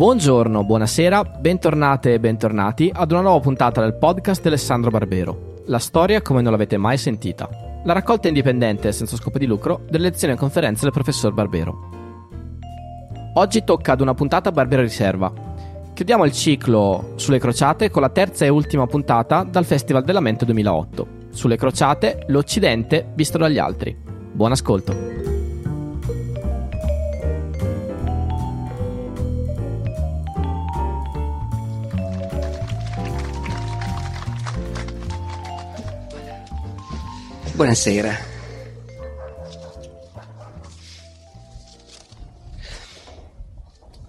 Buongiorno, buonasera, bentornate e bentornati ad una nuova puntata del podcast di Alessandro Barbero. La storia come non l'avete mai sentita. La raccolta indipendente senza scopo di lucro delle lezioni e conferenze del professor Barbero. Oggi tocca ad una puntata Barbero Riserva. Chiudiamo il ciclo sulle crociate con la terza e ultima puntata dal Festival del Lamento 2008. Sulle crociate, l'Occidente visto dagli altri. Buon ascolto. Buonasera.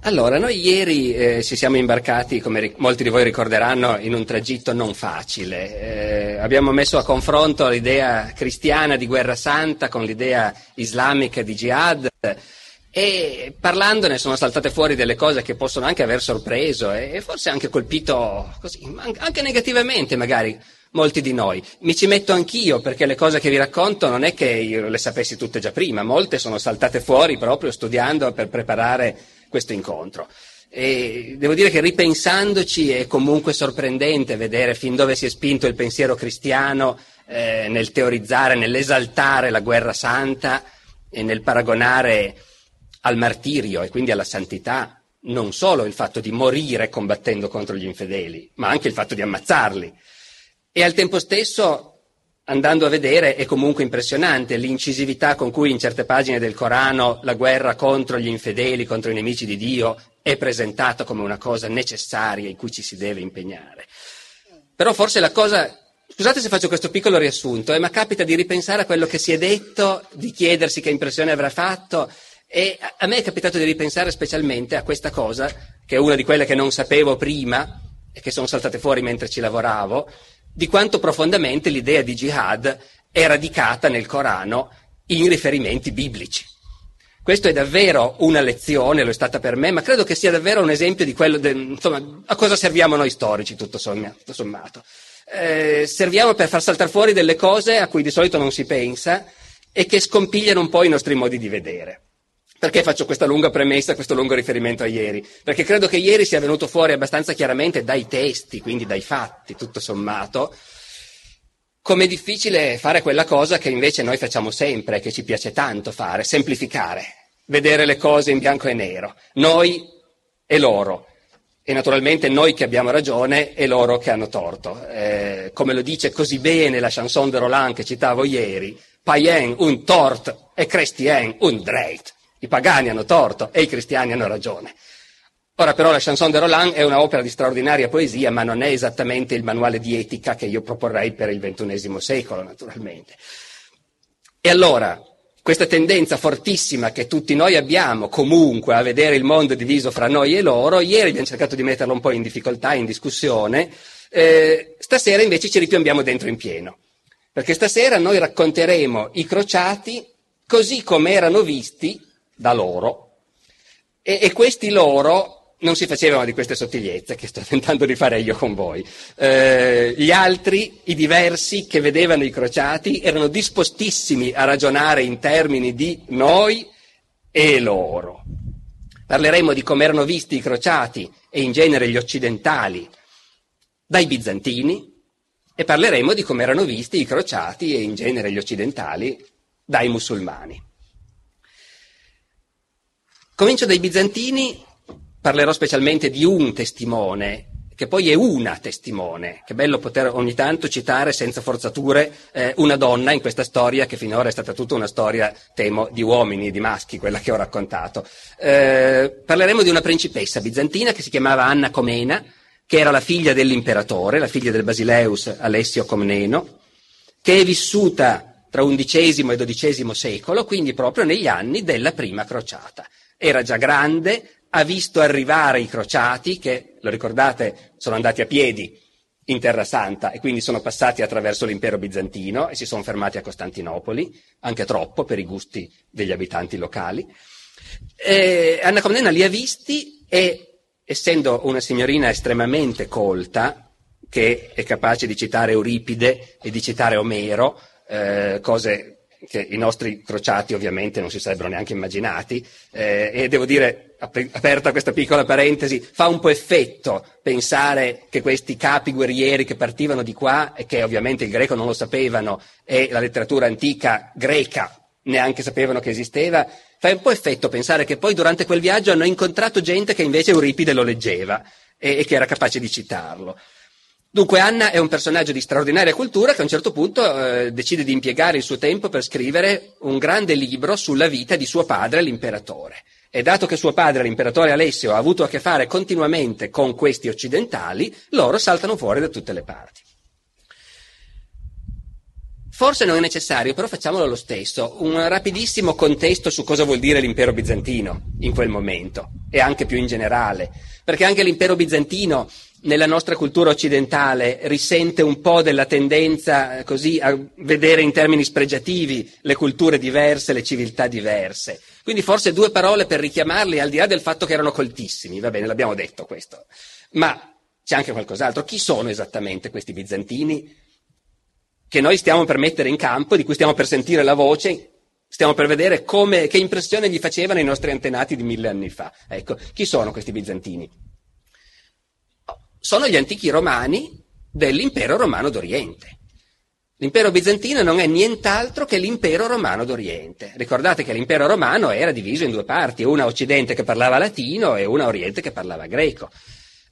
Allora, noi ieri eh, ci siamo imbarcati, come molti di voi ricorderanno, in un tragitto non facile. Eh, abbiamo messo a confronto l'idea cristiana di guerra santa con l'idea islamica di jihad e parlandone sono saltate fuori delle cose che possono anche aver sorpreso e forse anche colpito così, anche negativamente magari molti di noi. Mi ci metto anch'io perché le cose che vi racconto non è che io le sapessi tutte già prima, molte sono saltate fuori proprio studiando per preparare questo incontro. E devo dire che ripensandoci è comunque sorprendente vedere fin dove si è spinto il pensiero cristiano eh, nel teorizzare, nell'esaltare la guerra santa e nel paragonare al martirio e quindi alla santità non solo il fatto di morire combattendo contro gli infedeli, ma anche il fatto di ammazzarli. E al tempo stesso, andando a vedere, è comunque impressionante l'incisività con cui in certe pagine del Corano la guerra contro gli infedeli, contro i nemici di Dio, è presentata come una cosa necessaria in cui ci si deve impegnare. Però forse la cosa Scusate se faccio questo piccolo riassunto, eh, ma capita di ripensare a quello che si è detto, di chiedersi che impressione avrà fatto, e a me è capitato di ripensare specialmente a questa cosa, che è una di quelle che non sapevo prima e che sono saltate fuori mentre ci lavoravo, di quanto profondamente l'idea di jihad è radicata nel Corano in riferimenti biblici. Questo è davvero una lezione, lo è stata per me, ma credo che sia davvero un esempio di quello, de, insomma, a cosa serviamo noi storici, tutto sommato. Eh, serviamo per far saltare fuori delle cose a cui di solito non si pensa e che scompigliano un po' i nostri modi di vedere. Perché faccio questa lunga premessa, questo lungo riferimento a ieri? Perché credo che ieri sia venuto fuori abbastanza chiaramente dai testi, quindi dai fatti, tutto sommato, com'è difficile fare quella cosa che invece noi facciamo sempre, che ci piace tanto fare, semplificare, vedere le cose in bianco e nero, noi e loro. E naturalmente noi che abbiamo ragione e loro che hanno torto. Eh, come lo dice così bene la chanson de Roland che citavo ieri, païen un tort e Christien un dreit. I pagani hanno torto e i cristiani hanno ragione. Ora però la chanson de Roland è un'opera di straordinaria poesia, ma non è esattamente il manuale di etica che io proporrei per il XXI secolo, naturalmente. E allora, questa tendenza fortissima che tutti noi abbiamo comunque a vedere il mondo diviso fra noi e loro, ieri abbiamo cercato di metterlo un po' in difficoltà, in discussione, eh, stasera invece ci ripiombiamo dentro in pieno. Perché stasera noi racconteremo i crociati così come erano visti da loro e, e questi loro non si facevano di queste sottigliezze che sto tentando di fare io con voi. Eh, gli altri, i diversi che vedevano i crociati, erano dispostissimi a ragionare in termini di noi e loro. Parleremo di come erano visti i crociati e in genere gli occidentali dai bizantini e parleremo di come erano visti i crociati e in genere gli occidentali dai musulmani. Comincio dai bizantini, parlerò specialmente di un testimone, che poi è una testimone. Che bello poter ogni tanto citare senza forzature eh, una donna in questa storia che finora è stata tutta una storia, temo, di uomini, di maschi, quella che ho raccontato. Eh, parleremo di una principessa bizantina che si chiamava Anna Comena, che era la figlia dell'imperatore, la figlia del Basileus Alessio Comneno, che è vissuta tra XI e XII secolo, quindi proprio negli anni della prima crociata era già grande, ha visto arrivare i crociati che, lo ricordate, sono andati a piedi in Terra Santa e quindi sono passati attraverso l'impero bizantino e si sono fermati a Costantinopoli, anche troppo per i gusti degli abitanti locali. E Anna Comnena li ha visti e, essendo una signorina estremamente colta, che è capace di citare Euripide e di citare Omero, eh, cose che i nostri crociati ovviamente non si sarebbero neanche immaginati, eh, e devo dire, aperta questa piccola parentesi, fa un po' effetto pensare che questi capi guerrieri che partivano di qua e che ovviamente il greco non lo sapevano e la letteratura antica greca neanche sapevano che esisteva, fa un po' effetto pensare che poi durante quel viaggio hanno incontrato gente che invece Euripide lo leggeva e, e che era capace di citarlo. Dunque Anna è un personaggio di straordinaria cultura che a un certo punto eh, decide di impiegare il suo tempo per scrivere un grande libro sulla vita di suo padre, l'imperatore. E dato che suo padre, l'imperatore Alessio, ha avuto a che fare continuamente con questi occidentali, loro saltano fuori da tutte le parti. Forse non è necessario, però facciamolo lo stesso, un rapidissimo contesto su cosa vuol dire l'impero bizantino in quel momento e anche più in generale, perché anche l'impero bizantino nella nostra cultura occidentale risente un po' della tendenza eh, così a vedere in termini spregiativi le culture diverse, le civiltà diverse. Quindi forse due parole per richiamarli al di là del fatto che erano coltissimi, va bene, l'abbiamo detto questo. Ma c'è anche qualcos'altro. Chi sono esattamente questi bizantini che noi stiamo per mettere in campo, di cui stiamo per sentire la voce, stiamo per vedere come, che impressione gli facevano i nostri antenati di mille anni fa. Ecco, chi sono questi bizantini? Sono gli antichi romani dell'impero romano d'Oriente. L'impero bizantino non è nient'altro che l'impero romano d'Oriente. Ricordate che l'impero romano era diviso in due parti, una occidente che parlava latino e una oriente che parlava greco.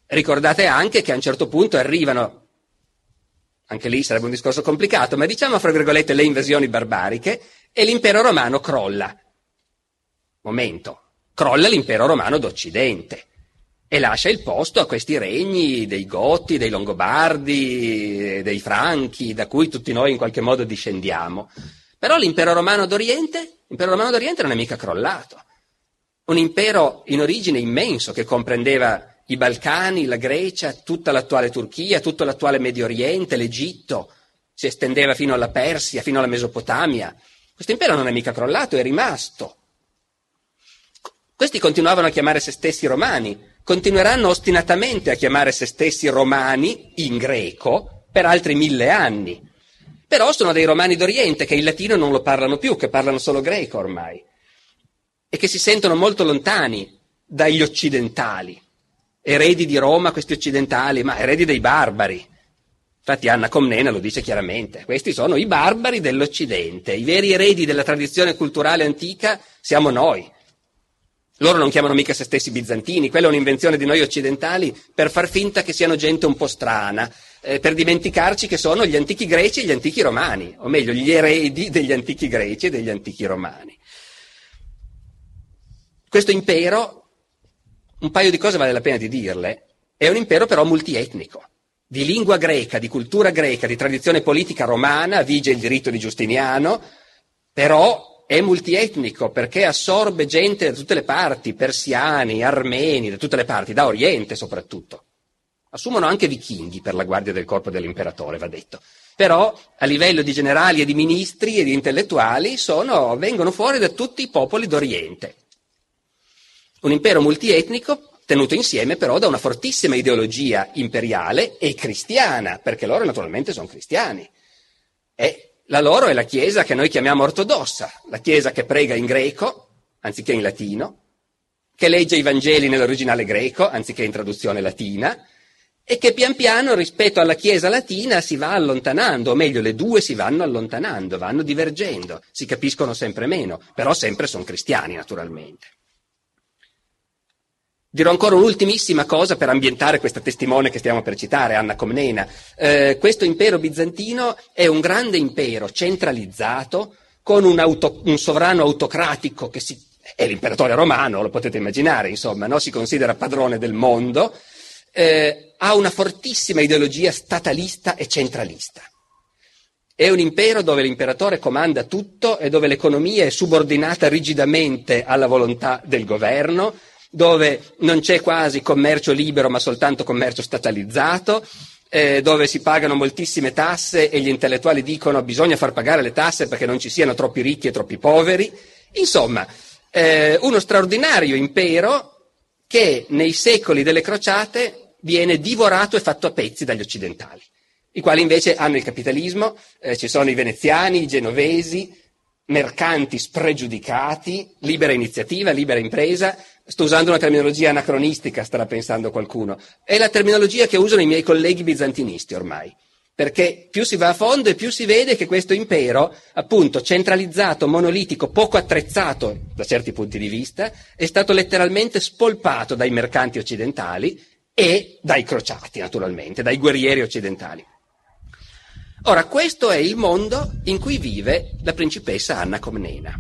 Ricordate anche che a un certo punto arrivano, anche lì sarebbe un discorso complicato, ma diciamo fra virgolette le invasioni barbariche e l'impero romano crolla. Momento, crolla l'impero romano d'Occidente e lascia il posto a questi regni dei Goti, dei Longobardi, dei Franchi, da cui tutti noi in qualche modo discendiamo. Però l'impero romano d'Oriente, l'impero romano d'Oriente non è mica crollato. Un impero in origine immenso che comprendeva i Balcani, la Grecia, tutta l'attuale Turchia, tutto l'attuale Medio Oriente, l'Egitto, si estendeva fino alla Persia, fino alla Mesopotamia. Questo impero non è mica crollato, è rimasto. Questi continuavano a chiamare se stessi romani, continueranno ostinatamente a chiamare se stessi romani in greco per altri mille anni. Però sono dei romani d'Oriente che il latino non lo parlano più, che parlano solo greco ormai, e che si sentono molto lontani dagli occidentali. Eredi di Roma, questi occidentali, ma eredi dei barbari. Infatti Anna Comnena lo dice chiaramente, questi sono i barbari dell'Occidente, i veri eredi della tradizione culturale antica siamo noi, loro non chiamano mica se stessi bizantini, quella è un'invenzione di noi occidentali per far finta che siano gente un po' strana, eh, per dimenticarci che sono gli antichi greci e gli antichi romani, o meglio, gli eredi degli antichi greci e degli antichi romani. Questo impero, un paio di cose vale la pena di dirle, è un impero però multietnico. Di lingua greca, di cultura greca, di tradizione politica romana, vige il diritto di Giustiniano, però è multietnico perché assorbe gente da tutte le parti, persiani, armeni, da tutte le parti, da Oriente soprattutto. Assumono anche vichinghi per la guardia del corpo dell'imperatore, va detto. Però a livello di generali e di ministri e di intellettuali sono, vengono fuori da tutti i popoli d'Oriente. Un impero multietnico tenuto insieme però da una fortissima ideologia imperiale e cristiana, perché loro naturalmente sono cristiani. E la loro è la Chiesa che noi chiamiamo ortodossa, la Chiesa che prega in greco anziché in latino, che legge i Vangeli nell'originale greco anziché in traduzione latina, e che pian piano rispetto alla Chiesa latina si va allontanando, o meglio le due si vanno allontanando, vanno divergendo, si capiscono sempre meno, però sempre sono cristiani naturalmente. Dirò ancora un'ultimissima cosa per ambientare questa testimone che stiamo per citare, Anna Comnena. Eh, questo impero bizantino è un grande impero centralizzato con un, auto, un sovrano autocratico che si, è l'imperatore romano, lo potete immaginare, insomma, no? si considera padrone del mondo, eh, ha una fortissima ideologia statalista e centralista. È un impero dove l'imperatore comanda tutto e dove l'economia è subordinata rigidamente alla volontà del governo, dove non c'è quasi commercio libero ma soltanto commercio statalizzato, eh, dove si pagano moltissime tasse e gli intellettuali dicono bisogna far pagare le tasse perché non ci siano troppi ricchi e troppi poveri. Insomma, eh, uno straordinario impero che nei secoli delle crociate viene divorato e fatto a pezzi dagli occidentali, i quali invece hanno il capitalismo, eh, ci sono i veneziani, i genovesi, mercanti spregiudicati, libera iniziativa, libera impresa. Sto usando una terminologia anacronistica, starà pensando qualcuno. È la terminologia che usano i miei colleghi bizantinisti ormai. Perché più si va a fondo e più si vede che questo impero, appunto centralizzato, monolitico, poco attrezzato da certi punti di vista, è stato letteralmente spolpato dai mercanti occidentali e dai crociati, naturalmente, dai guerrieri occidentali. Ora, questo è il mondo in cui vive la principessa Anna Comnena.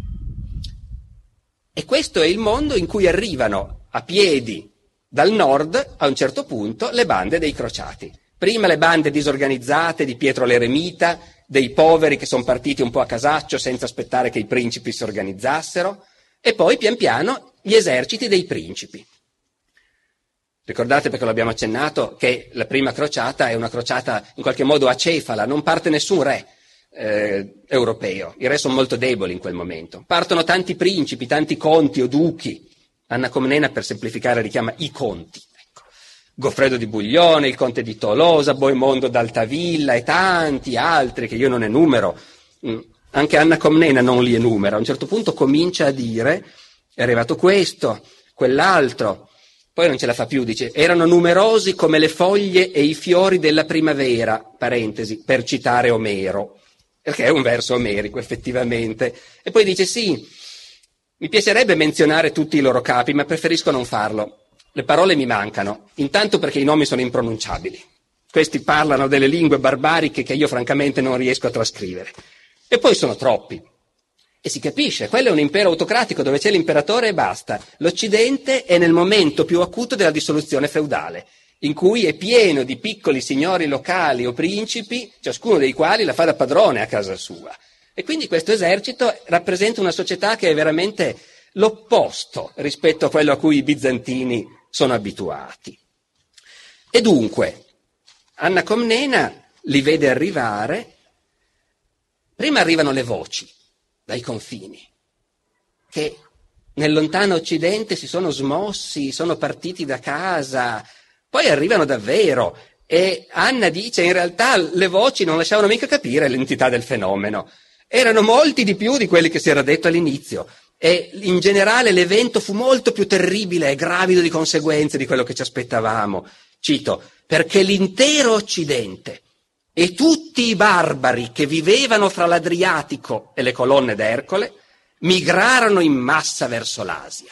E questo è il mondo in cui arrivano a piedi dal nord, a un certo punto, le bande dei crociati. Prima le bande disorganizzate di Pietro l'Eremita, dei poveri che sono partiti un po' a casaccio senza aspettare che i principi si organizzassero, e poi pian piano gli eserciti dei principi. Ricordate perché l'abbiamo accennato che la prima crociata è una crociata in qualche modo acefala, non parte nessun re eh, europeo, i re sono molto deboli in quel momento. Partono tanti principi, tanti conti o duchi. Anna Comnena per semplificare richiama i conti. Ecco. Goffredo di Buglione, il conte di Tolosa, Boimondo d'Altavilla e tanti altri che io non enumero. Mm. Anche Anna Comnena non li enumera. A un certo punto comincia a dire è arrivato questo, quell'altro, poi non ce la fa più, dice, erano numerosi come le foglie e i fiori della primavera, parentesi, per citare Omero, perché è un verso omerico effettivamente. E poi dice, sì, mi piacerebbe menzionare tutti i loro capi, ma preferisco non farlo. Le parole mi mancano, intanto perché i nomi sono impronunciabili. Questi parlano delle lingue barbariche che io francamente non riesco a trascrivere. E poi sono troppi. E si capisce, quello è un impero autocratico dove c'è l'imperatore e basta. L'Occidente è nel momento più acuto della dissoluzione feudale, in cui è pieno di piccoli signori locali o principi, ciascuno dei quali la fa da padrone a casa sua. E quindi questo esercito rappresenta una società che è veramente l'opposto rispetto a quello a cui i bizantini sono abituati. E dunque, Anna Comnena li vede arrivare, prima arrivano le voci, dai confini, che nel lontano Occidente si sono smossi, sono partiti da casa, poi arrivano davvero. E Anna dice in realtà le voci non lasciavano mica capire l'entità del fenomeno. Erano molti di più di quelli che si era detto all'inizio. E in generale l'evento fu molto più terribile e gravido di conseguenze di quello che ci aspettavamo. Cito, perché l'intero Occidente e tutti i barbari che vivevano fra l'Adriatico e le colonne d'Ercole migrarono in massa verso l'Asia.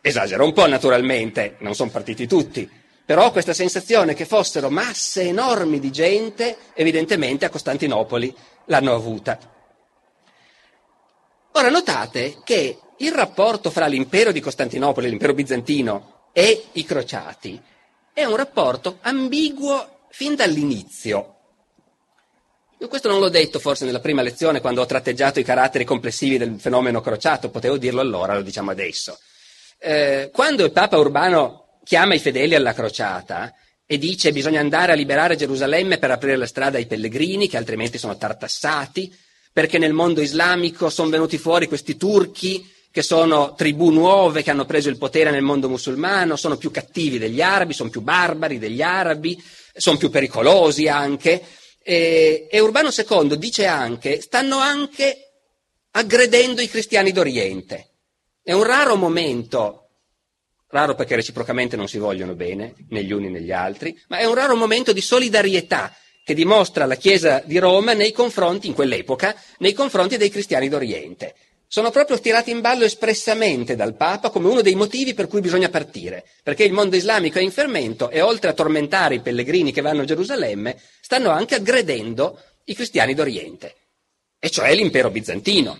Esagero un po' naturalmente, non sono partiti tutti, però questa sensazione che fossero masse enormi di gente, evidentemente a Costantinopoli l'hanno avuta. Ora notate che il rapporto fra l'impero di Costantinopoli, l'impero bizantino e i crociati è un rapporto ambiguo fin dall'inizio. Io questo non l'ho detto forse nella prima lezione quando ho tratteggiato i caratteri complessivi del fenomeno crociato, potevo dirlo allora, lo diciamo adesso. Eh, quando il Papa Urbano chiama i fedeli alla crociata e dice bisogna andare a liberare Gerusalemme per aprire la strada ai pellegrini che altrimenti sono tartassati, perché nel mondo islamico sono venuti fuori questi turchi che sono tribù nuove che hanno preso il potere nel mondo musulmano, sono più cattivi degli arabi, sono più barbari degli arabi, sono più pericolosi anche. E, e Urbano II dice anche, stanno anche aggredendo i cristiani d'Oriente. È un raro momento, raro perché reciprocamente non si vogliono bene, né gli uni né gli altri, ma è un raro momento di solidarietà che dimostra la Chiesa di Roma nei confronti, in quell'epoca, nei confronti dei cristiani d'Oriente sono proprio tirati in ballo espressamente dal Papa come uno dei motivi per cui bisogna partire, perché il mondo islamico è in fermento e oltre a tormentare i pellegrini che vanno a Gerusalemme, stanno anche aggredendo i cristiani d'Oriente, e cioè l'impero bizantino.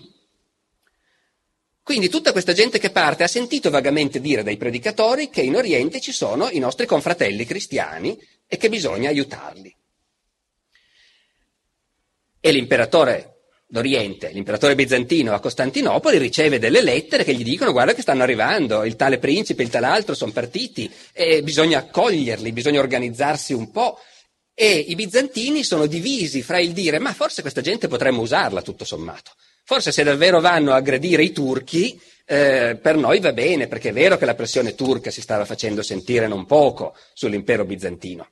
Quindi tutta questa gente che parte ha sentito vagamente dire dai predicatori che in Oriente ci sono i nostri confratelli cristiani e che bisogna aiutarli. E l'imperatore d'Oriente, l'imperatore bizantino a Costantinopoli riceve delle lettere che gli dicono guarda che stanno arrivando, il tale principe, il tal altro sono partiti e bisogna accoglierli, bisogna organizzarsi un po'. E i bizantini sono divisi fra il dire ma forse questa gente potremmo usarla tutto sommato. Forse se davvero vanno a aggredire i turchi, eh, per noi va bene, perché è vero che la pressione turca si stava facendo sentire non poco sull'impero bizantino.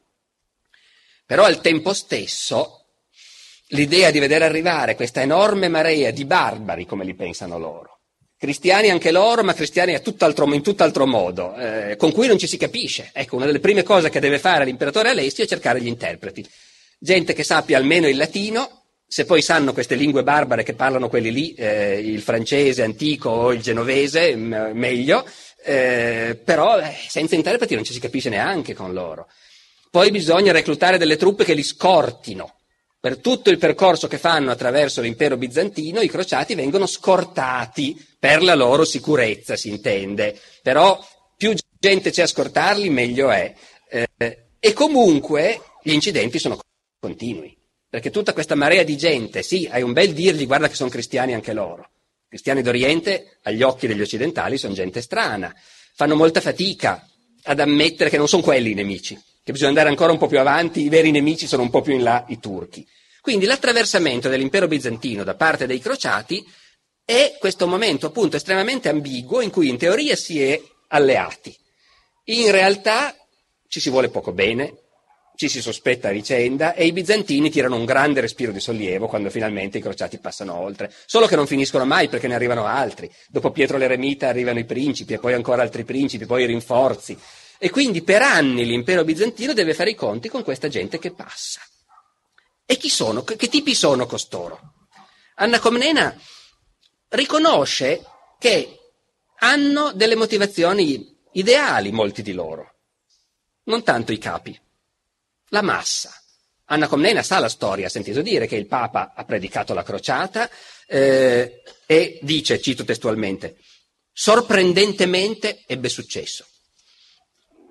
Però al tempo stesso l'idea di vedere arrivare questa enorme marea di barbari, come li pensano loro. Cristiani anche loro, ma cristiani tutt'altro, in tutt'altro modo, eh, con cui non ci si capisce. Ecco, una delle prime cose che deve fare l'imperatore Alessio è cercare gli interpreti. Gente che sappia almeno il latino, se poi sanno queste lingue barbare che parlano quelli lì, eh, il francese antico o il genovese, m- meglio, eh, però eh, senza interpreti non ci si capisce neanche con loro. Poi bisogna reclutare delle truppe che li scortino. Per tutto il percorso che fanno attraverso l'impero bizantino, i crociati vengono scortati per la loro sicurezza, si intende. Però più gente c'è a scortarli, meglio è. Eh, e comunque gli incidenti sono continui. Perché tutta questa marea di gente, sì, hai un bel dirgli, guarda che sono cristiani anche loro. Cristiani d'Oriente, agli occhi degli occidentali, sono gente strana. Fanno molta fatica ad ammettere che non sono quelli i nemici che bisogna andare ancora un po' più avanti, i veri nemici sono un po' più in là, i turchi. Quindi l'attraversamento dell'impero bizantino da parte dei crociati è questo momento appunto estremamente ambiguo in cui in teoria si è alleati. In realtà ci si vuole poco bene, ci si sospetta a vicenda e i bizantini tirano un grande respiro di sollievo quando finalmente i crociati passano oltre. Solo che non finiscono mai perché ne arrivano altri. Dopo Pietro l'Eremita arrivano i principi e poi ancora altri principi, poi i rinforzi. E quindi per anni l'impero bizantino deve fare i conti con questa gente che passa. E chi sono? Che, che tipi sono costoro? Anna Comnena riconosce che hanno delle motivazioni ideali, molti di loro, non tanto i capi, la massa. Anna Comnena sa la storia, ha sentito dire che il Papa ha predicato la crociata eh, e dice, cito testualmente, sorprendentemente ebbe successo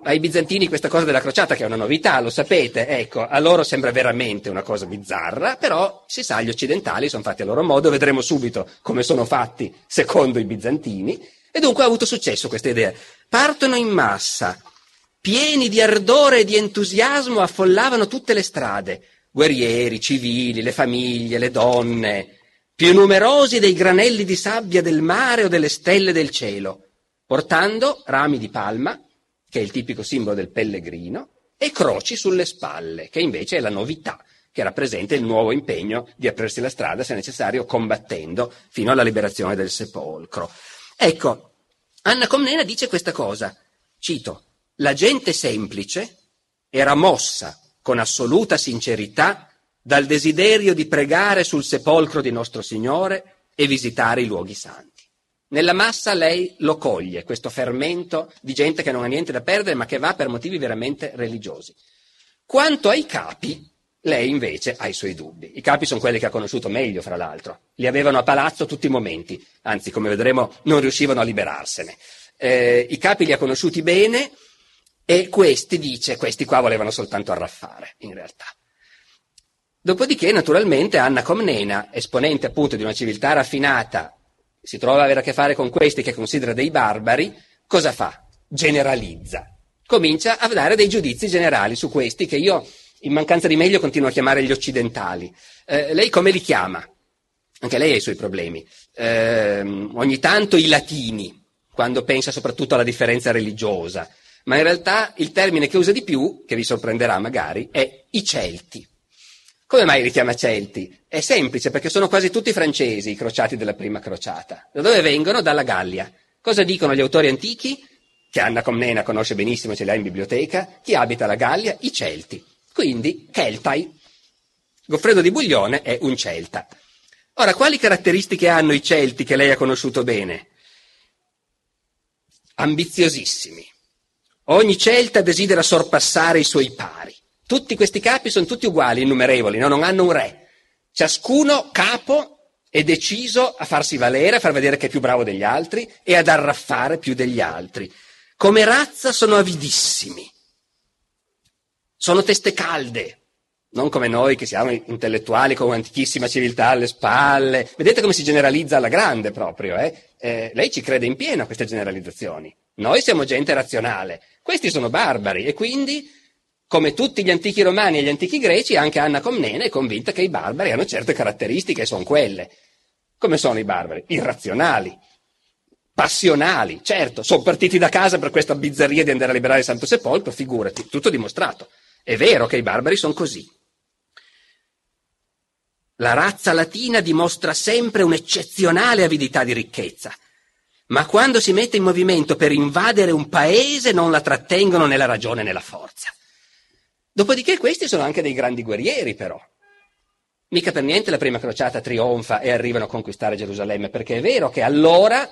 ai bizantini questa cosa della crociata, che è una novità, lo sapete, ecco, a loro sembra veramente una cosa bizzarra, però si sa, gli occidentali sono fatti a loro modo, vedremo subito come sono fatti secondo i bizantini, e dunque ha avuto successo questa idea. Partono in massa, pieni di ardore e di entusiasmo, affollavano tutte le strade, guerrieri, civili, le famiglie, le donne, più numerosi dei granelli di sabbia del mare o delle stelle del cielo, portando rami di palma, che è il tipico simbolo del pellegrino, e croci sulle spalle, che invece è la novità, che rappresenta il nuovo impegno di aprirsi la strada, se necessario, combattendo fino alla liberazione del sepolcro. Ecco, Anna Comnena dice questa cosa, cito, la gente semplice era mossa con assoluta sincerità dal desiderio di pregare sul sepolcro di nostro Signore e visitare i luoghi santi. Nella massa lei lo coglie, questo fermento di gente che non ha niente da perdere ma che va per motivi veramente religiosi. Quanto ai capi, lei invece ha i suoi dubbi. I capi sono quelli che ha conosciuto meglio, fra l'altro. Li avevano a palazzo tutti i momenti, anzi, come vedremo, non riuscivano a liberarsene. Eh, I capi li ha conosciuti bene e questi, dice, questi qua volevano soltanto arraffare, in realtà. Dopodiché, naturalmente, Anna Comnena, esponente appunto di una civiltà raffinata si trova ad avere a che fare con questi che considera dei barbari, cosa fa? Generalizza. Comincia a dare dei giudizi generali su questi che io, in mancanza di meglio, continuo a chiamare gli occidentali. Eh, lei come li chiama? Anche lei ha i suoi problemi. Eh, ogni tanto i latini, quando pensa soprattutto alla differenza religiosa, ma in realtà il termine che usa di più, che vi sorprenderà magari, è i Celti. Come mai li chiama Celti? È semplice, perché sono quasi tutti francesi i crociati della prima crociata. Da dove vengono? Dalla Gallia. Cosa dicono gli autori antichi? Che Anna Comnena conosce benissimo, ce l'ha in biblioteca. Chi abita la Gallia? I Celti. Quindi, Celtai. Goffredo di Buglione è un Celta. Ora, quali caratteristiche hanno i Celti che lei ha conosciuto bene? Ambiziosissimi. Ogni Celta desidera sorpassare i suoi pari. Tutti questi capi sono tutti uguali, innumerevoli, no? non hanno un re. Ciascuno capo è deciso a farsi valere, a far vedere che è più bravo degli altri e ad arraffare più degli altri. Come razza sono avidissimi. Sono teste calde, non come noi che siamo intellettuali con un'antichissima civiltà alle spalle. Vedete come si generalizza alla grande proprio, eh? Eh, lei ci crede in pieno a queste generalizzazioni. Noi siamo gente razionale, questi sono barbari e quindi come tutti gli antichi romani e gli antichi greci, anche Anna Comnene è convinta che i barbari hanno certe caratteristiche e sono quelle. Come sono i barbari? Irrazionali, passionali, certo, sono partiti da casa per questa bizzarria di andare a liberare il Santo Sepolcro, figurati, tutto dimostrato. È vero che i barbari sono così. La razza latina dimostra sempre un'eccezionale avidità di ricchezza, ma quando si mette in movimento per invadere un paese non la trattengono né la ragione né la forza. Dopodiché questi sono anche dei grandi guerrieri, però. Mica per niente la prima crociata trionfa e arrivano a conquistare Gerusalemme, perché è vero che allora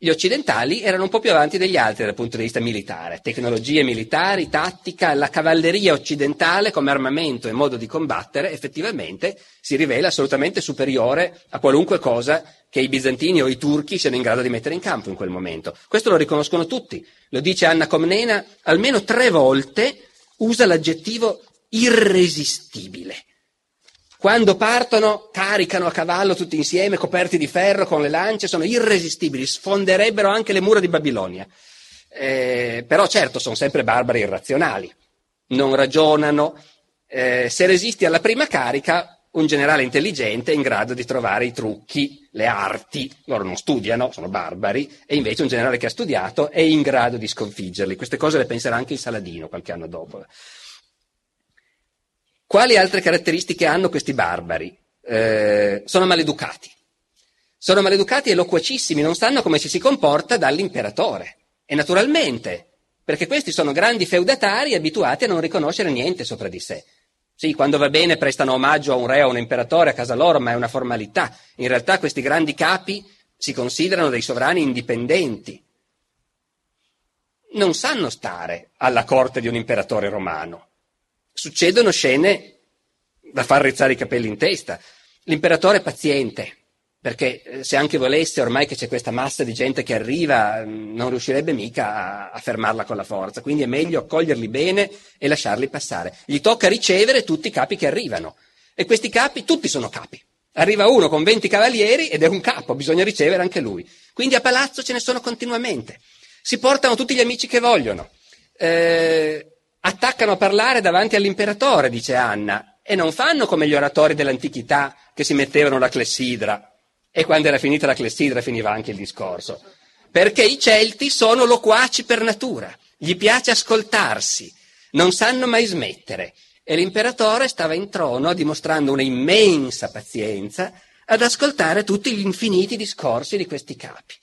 gli occidentali erano un po' più avanti degli altri dal punto di vista militare, tecnologie militari, tattica, la cavalleria occidentale come armamento e modo di combattere effettivamente si rivela assolutamente superiore a qualunque cosa che i bizantini o i turchi siano in grado di mettere in campo in quel momento. Questo lo riconoscono tutti, lo dice Anna Comnena almeno tre volte, usa l'aggettivo irresistibile. Quando partono, caricano a cavallo tutti insieme, coperti di ferro, con le lance, sono irresistibili, sfonderebbero anche le mura di Babilonia. Eh, però certo, sono sempre barbari irrazionali, non ragionano. Eh, se resisti alla prima carica, un generale intelligente è in grado di trovare i trucchi, le arti, loro non studiano, sono barbari, e invece un generale che ha studiato è in grado di sconfiggerli. Queste cose le penserà anche il Saladino qualche anno dopo. Quali altre caratteristiche hanno questi barbari? Eh, sono maleducati. Sono maleducati e loquacissimi, non sanno come ci si comporta dall'imperatore. E naturalmente, perché questi sono grandi feudatari abituati a non riconoscere niente sopra di sé. Sì, quando va bene prestano omaggio a un re o a un imperatore a casa loro, ma è una formalità. In realtà questi grandi capi si considerano dei sovrani indipendenti. Non sanno stare alla corte di un imperatore romano succedono scene da far rizzare i capelli in testa. L'imperatore è paziente, perché eh, se anche volesse, ormai che c'è questa massa di gente che arriva, mm, non riuscirebbe mica a, a, fermarla con la forza, quindi è meglio accoglierli bene e lasciarli passare. Gli tocca ricevere tutti i capi che arrivano. E questi capi, tutti sono capi. Arriva uno con 20 cavalieri ed è un capo, bisogna ricevere anche lui. Quindi a palazzo ce ne sono continuamente. Si portano tutti gli amici che vogliono. Eh, attaccano a parlare davanti all'imperatore, dice Anna, e non fanno come gli oratori dell'antichità che si mettevano la clessidra. E quando era finita la clessidra finiva anche il discorso. Perché i Celti sono loquaci per natura, gli piace ascoltarsi, non sanno mai smettere. E l'imperatore stava in trono dimostrando una immensa pazienza ad ascoltare tutti gli infiniti discorsi di questi capi.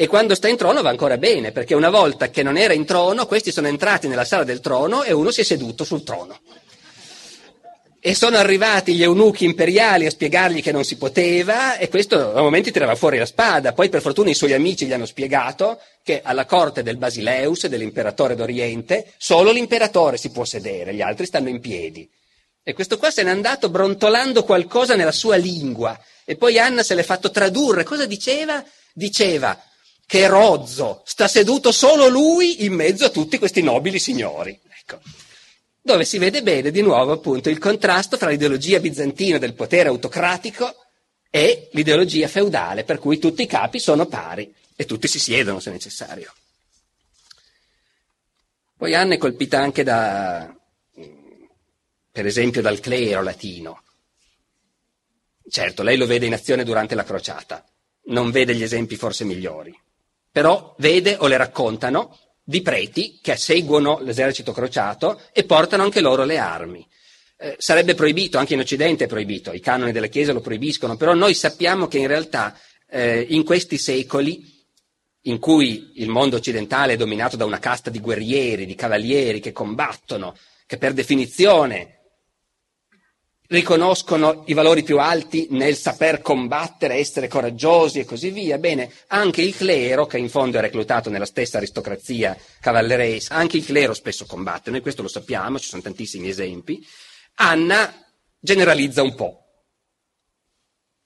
E quando sta in trono va ancora bene, perché una volta che non era in trono, questi sono entrati nella sala del trono e uno si è seduto sul trono. E sono arrivati gli eunuchi imperiali a spiegargli che non si poteva, e questo a momenti tirava fuori la spada. Poi, per fortuna, i suoi amici gli hanno spiegato che alla corte del Basileus, dell'imperatore d'Oriente, solo l'imperatore si può sedere, gli altri stanno in piedi. E questo qua se n'è andato brontolando qualcosa nella sua lingua. E poi Anna se l'è fatto tradurre. Cosa diceva? Diceva che rozzo, sta seduto solo lui in mezzo a tutti questi nobili signori. Ecco. Dove si vede bene di nuovo appunto il contrasto fra l'ideologia bizantina del potere autocratico e l'ideologia feudale, per cui tutti i capi sono pari e tutti si siedono se necessario. Poi Anna è colpita anche da, per esempio, dal clero latino. Certo, lei lo vede in azione durante la crociata, non vede gli esempi forse migliori però vede o le raccontano di preti che seguono l'esercito crociato e portano anche loro le armi. Eh, sarebbe proibito, anche in Occidente è proibito, i canoni della Chiesa lo proibiscono, però noi sappiamo che in realtà eh, in questi secoli in cui il mondo occidentale è dominato da una casta di guerrieri, di cavalieri che combattono, che per definizione riconoscono i valori più alti nel saper combattere, essere coraggiosi e così via. Bene, anche il clero, che in fondo è reclutato nella stessa aristocrazia cavalleresca, anche il clero spesso combatte, noi questo lo sappiamo, ci sono tantissimi esempi. Anna generalizza un po'.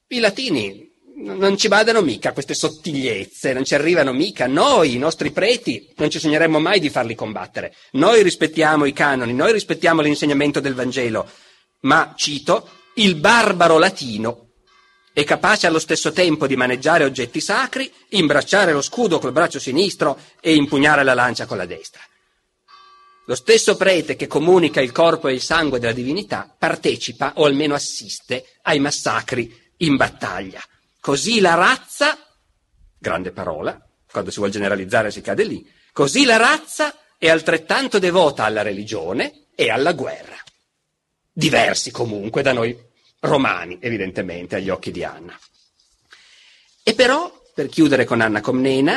I latini non ci badano mica queste sottigliezze, non ci arrivano mica. Noi, i nostri preti, non ci sogneremmo mai di farli combattere. Noi rispettiamo i canoni, noi rispettiamo l'insegnamento del Vangelo ma, cito, il barbaro latino è capace allo stesso tempo di maneggiare oggetti sacri, imbracciare lo scudo col braccio sinistro e impugnare la lancia con la destra. Lo stesso prete che comunica il corpo e il sangue della divinità partecipa o almeno assiste ai massacri in battaglia. Così la razza, grande parola, quando si vuole generalizzare si cade lì, così la razza è altrettanto devota alla religione e alla guerra. Diversi comunque da noi romani, evidentemente, agli occhi di Anna. E però, per chiudere con Anna Comnena,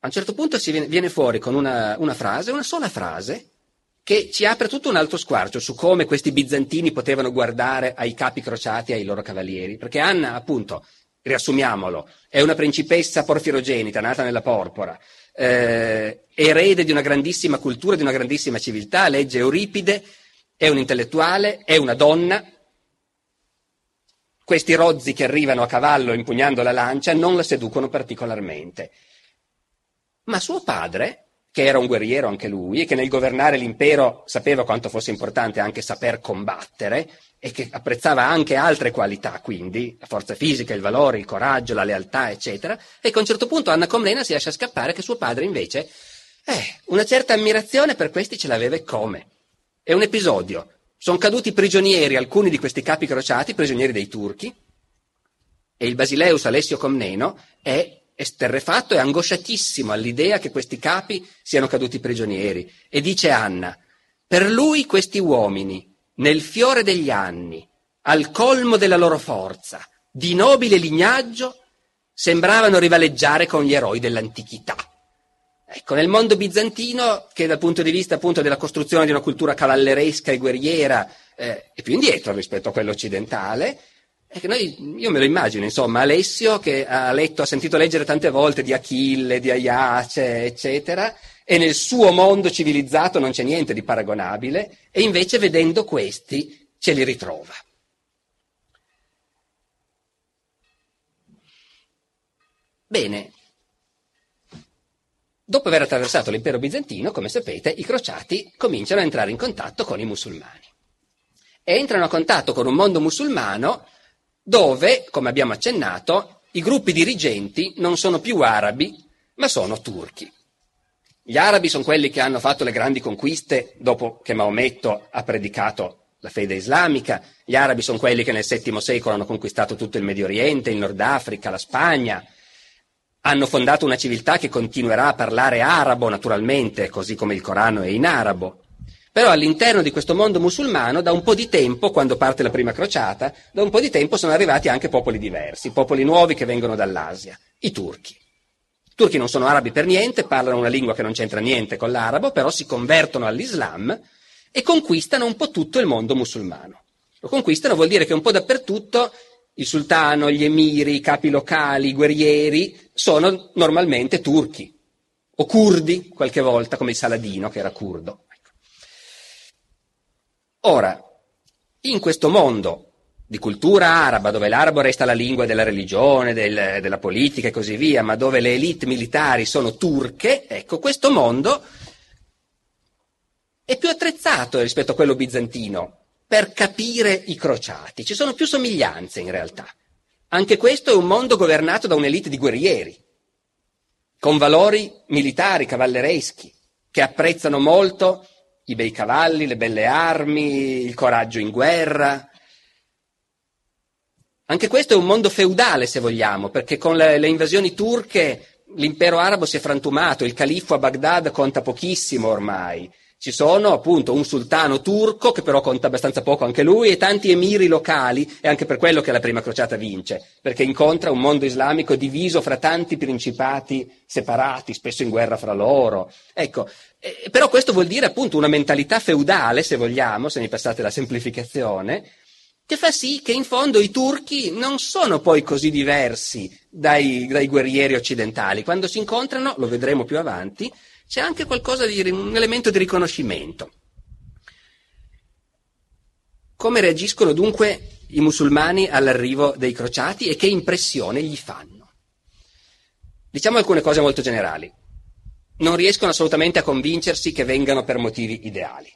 a un certo punto si viene, fuori con una, una frase, una sola frase, che ci apre tutto un altro squarcio su come questi bizantini potevano guardare ai capi crociati e ai loro cavalieri, perché Anna, appunto, riassumiamolo, è una principessa porfirogenita, nata nella porpora, eh, erede di una grandissima cultura, di una grandissima civiltà, legge Euripide, è un intellettuale, è una donna. Questi rozzi che arrivano a cavallo impugnando la lancia non la seducono particolarmente. Ma suo padre, che era un guerriero anche lui e che nel governare l'impero sapeva quanto fosse importante anche saper combattere e che apprezzava anche altre qualità, quindi la forza fisica, il valore, il coraggio, la lealtà, eccetera, e che a un certo punto Anna Comnena si lascia scappare che suo padre invece, eh, una certa ammirazione per questi ce l'aveva come. È un episodio. Sono caduti prigionieri alcuni di questi capi crociati, prigionieri dei turchi, e il Basileus Alessio Comneno è esterrefatto e angosciatissimo all'idea che questi capi siano caduti prigionieri. E dice Anna, per lui questi uomini, nel fiore degli anni, al colmo della loro forza, di nobile lignaggio, sembravano rivaleggiare con gli eroi dell'antichità. Ecco, nel mondo bizantino, che dal punto di vista appunto della costruzione di una cultura cavalleresca e guerriera eh, è più indietro rispetto a quello occidentale, noi, io me lo immagino, insomma, Alessio che ha letto, ha sentito leggere tante volte di Achille, di Aiace, eccetera, e nel suo mondo civilizzato non c'è niente di paragonabile, e invece vedendo questi ce li ritrova. Bene, dopo aver attraversato l'impero bizantino, come sapete, i crociati cominciano a entrare in contatto con i musulmani. E entrano a contatto con un mondo musulmano dove, come abbiamo accennato, i gruppi dirigenti non sono più arabi, ma sono turchi. Gli arabi sono quelli che hanno fatto le grandi conquiste dopo che Maometto ha predicato la fede islamica, gli arabi sono quelli che nel VII secolo hanno conquistato tutto il Medio Oriente, il Nord Africa, la Spagna, hanno fondato una civiltà che continuerà a parlare arabo naturalmente, così come il Corano è in arabo. Però all'interno di questo mondo musulmano, da un po' di tempo, quando parte la prima crociata, da un po' di tempo sono arrivati anche popoli diversi, popoli nuovi che vengono dall'Asia, i turchi. I turchi non sono arabi per niente, parlano una lingua che non c'entra niente con l'arabo, però si convertono all'Islam e conquistano un po' tutto il mondo musulmano. Lo conquistano vuol dire che un po' dappertutto il sultano, gli emiri, i capi locali, i guerrieri sono normalmente turchi o curdi qualche volta, come il Saladino che era curdo. Ora, in questo mondo di cultura araba, dove l'arabo resta la lingua della religione, del, della politica e così via, ma dove le elite militari sono turche, ecco, questo mondo è più attrezzato rispetto a quello bizantino per capire i crociati. Ci sono più somiglianze in realtà. Anche questo è un mondo governato da un'elite di guerrieri, con valori militari, cavallereschi, che apprezzano molto i bei cavalli, le belle armi, il coraggio in guerra. Anche questo è un mondo feudale, se vogliamo, perché con le, le invasioni turche l'impero arabo si è frantumato, il califfo a Baghdad conta pochissimo ormai. Ci sono appunto un sultano turco che però conta abbastanza poco anche lui e tanti emiri locali, è anche per quello che la prima crociata vince, perché incontra un mondo islamico diviso fra tanti principati separati, spesso in guerra fra loro. Ecco, eh, però questo vuol dire appunto una mentalità feudale, se vogliamo, se mi passate la semplificazione, che fa sì che in fondo i turchi non sono poi così diversi dai, dai guerrieri occidentali. Quando si incontrano, lo vedremo più avanti, c'è anche qualcosa di un elemento di riconoscimento. Come reagiscono dunque i musulmani all'arrivo dei crociati e che impressione gli fanno? Diciamo alcune cose molto generali. Non riescono assolutamente a convincersi che vengano per motivi ideali.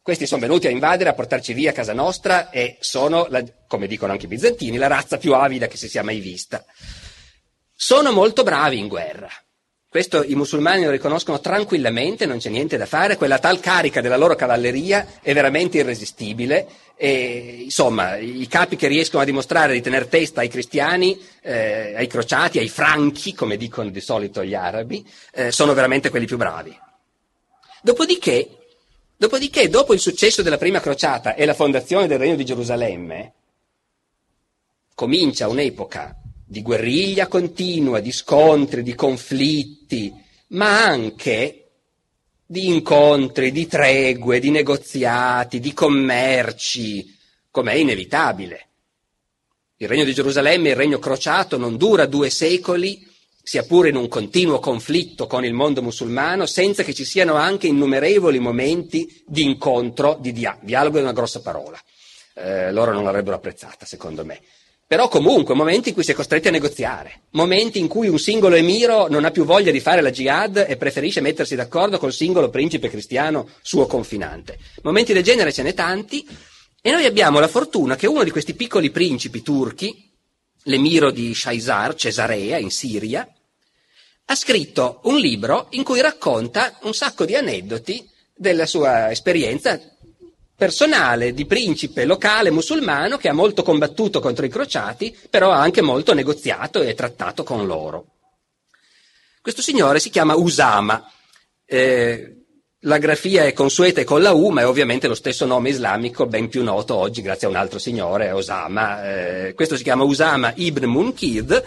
Questi sono venuti a invadere, a portarci via a casa nostra e sono, la, come dicono anche i bizantini, la razza più avida che si sia mai vista. Sono molto bravi in guerra, questo i musulmani lo riconoscono tranquillamente, non c'è niente da fare, quella tal carica della loro cavalleria è veramente irresistibile e insomma i capi che riescono a dimostrare di tenere testa ai cristiani, eh, ai crociati, ai franchi, come dicono di solito gli arabi, eh, sono veramente quelli più bravi. Dopodiché Dopodiché, dopo il successo della prima crociata e la fondazione del Regno di Gerusalemme, comincia un'epoca di guerriglia continua, di scontri, di conflitti, ma anche di incontri, di tregue, di negoziati, di commerci, come è inevitabile. Il regno di Gerusalemme, il regno crociato, non dura due secoli, sia pure in un continuo conflitto con il mondo musulmano, senza che ci siano anche innumerevoli momenti di incontro, di dia- dialogo è una grossa parola. Eh, loro non l'avrebbero apprezzata, secondo me. Però comunque momenti in cui si è costretti a negoziare, momenti in cui un singolo emiro non ha più voglia di fare la jihad e preferisce mettersi d'accordo col singolo principe cristiano suo confinante. Momenti del genere ce n'è tanti e noi abbiamo la fortuna che uno di questi piccoli principi turchi, l'emiro di Shaizar, Cesarea, in Siria, ha scritto un libro in cui racconta un sacco di aneddoti della sua esperienza personale di principe locale musulmano che ha molto combattuto contro i crociati, però ha anche molto negoziato e trattato con loro. Questo signore si chiama Usama. Eh, la grafia è consueta e con la U, ma è ovviamente lo stesso nome islamico, ben più noto oggi grazie a un altro signore, Osama. Eh, questo si chiama Usama ibn Munkid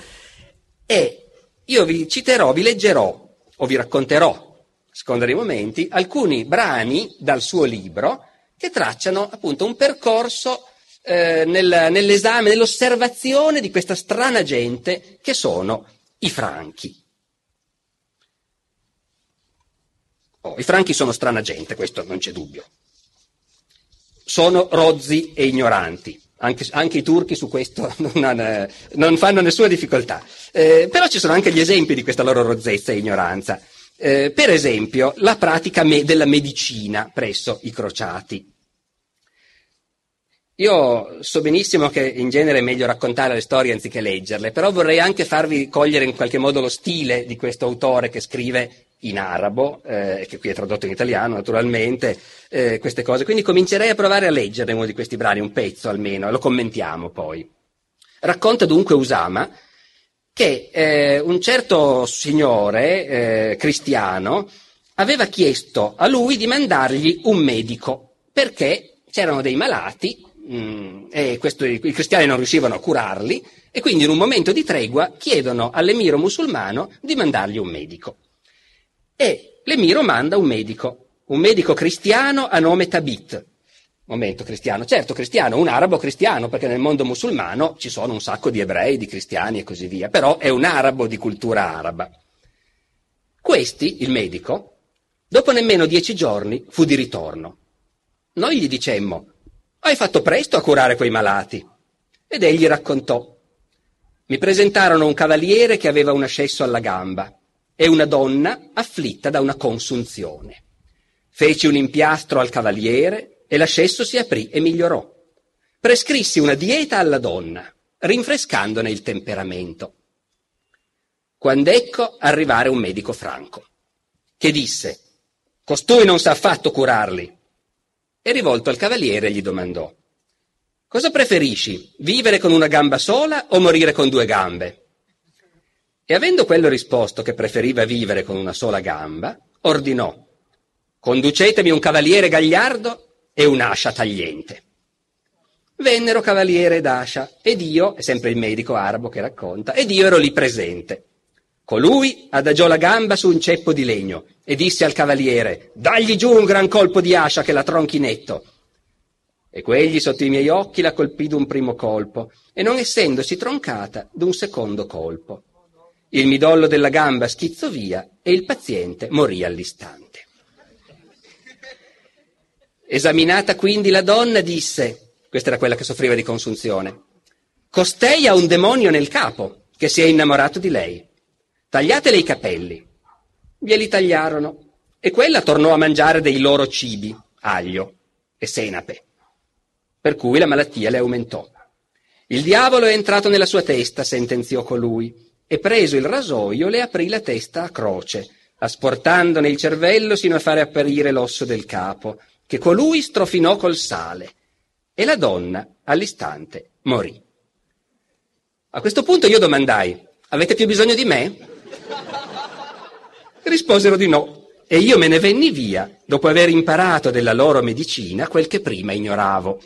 e io vi citerò, vi leggerò o vi racconterò, secondo dei momenti, alcuni brani dal suo libro che tracciano appunto un percorso eh, nel, nell'esame, nell'osservazione di questa strana gente che sono i franchi. Oh, I franchi sono strana gente, questo non c'è dubbio. Sono rozzi e ignoranti. Anche, anche, i turchi su questo non, eh, non fanno nessuna difficoltà. Eh, però ci sono anche gli esempi di questa loro rozzezza e ignoranza. Eh, per esempio, la pratica me- della medicina presso i crociati. Io so benissimo che in genere è meglio raccontare le storie anziché leggerle, però vorrei anche farvi cogliere in qualche modo lo stile di questo autore che scrive in arabo, eh, che qui è tradotto in italiano naturalmente, eh, queste cose. Quindi comincerei a provare a leggere uno di questi brani, un pezzo almeno, e lo commentiamo poi. Racconta dunque Usama che eh, un certo signore eh, cristiano aveva chiesto a lui di mandargli un medico perché c'erano dei malati mm, e questo, i cristiani non riuscivano a curarli e quindi in un momento di tregua chiedono all'emiro musulmano di mandargli un medico. E l'emiro manda un medico, un medico cristiano a nome Tabit. Momento cristiano, certo cristiano, un arabo cristiano, perché nel mondo musulmano ci sono un sacco di ebrei, di cristiani e così via, però è un arabo di cultura araba. Questi, il medico, dopo nemmeno dieci giorni fu di ritorno. Noi gli dicemmo, hai fatto presto a curare quei malati. Ed egli raccontò, mi presentarono un cavaliere che aveva un ascesso alla gamba e una donna afflitta da una consunzione. Feci un impiastro al cavaliere e l'ascesso si aprì e migliorò. Prescrissi una dieta alla donna, rinfrescandone il temperamento. Quando ecco arrivare un medico franco, che disse, costui non sa affatto curarli. E rivolto al cavaliere gli domandò, cosa preferisci, vivere con una gamba sola o morire con due gambe? E avendo quello risposto che preferiva vivere con una sola gamba, ordinò, conducetemi un cavaliere gagliardo e un'ascia tagliente. Vennero cavaliere ed ascia, ed io, è sempre il medico arabo che racconta, ed io ero lì presente. Colui adagiò la gamba su un ceppo di legno e disse al cavaliere, dagli giù un gran colpo di ascia che la tronchi netto. E quegli sotto i miei occhi la colpì d'un primo colpo, e non essendosi troncata d'un secondo colpo. Il midollo della gamba schizzò via e il paziente morì all'istante. Esaminata quindi la donna disse, questa era quella che soffriva di consunzione, costei ha un demonio nel capo che si è innamorato di lei. Tagliatele i capelli. Glieli tagliarono e quella tornò a mangiare dei loro cibi, aglio e senape, per cui la malattia le aumentò. Il diavolo è entrato nella sua testa, sentenziò colui, e preso il rasoio le aprì la testa a croce, asportandone il cervello sino a fare apparire l'osso del capo, che colui strofinò col sale, e la donna all'istante morì. A questo punto io domandai, avete più bisogno di me? Risposero di no, e io me ne venni via dopo aver imparato della loro medicina quel che prima ignoravo.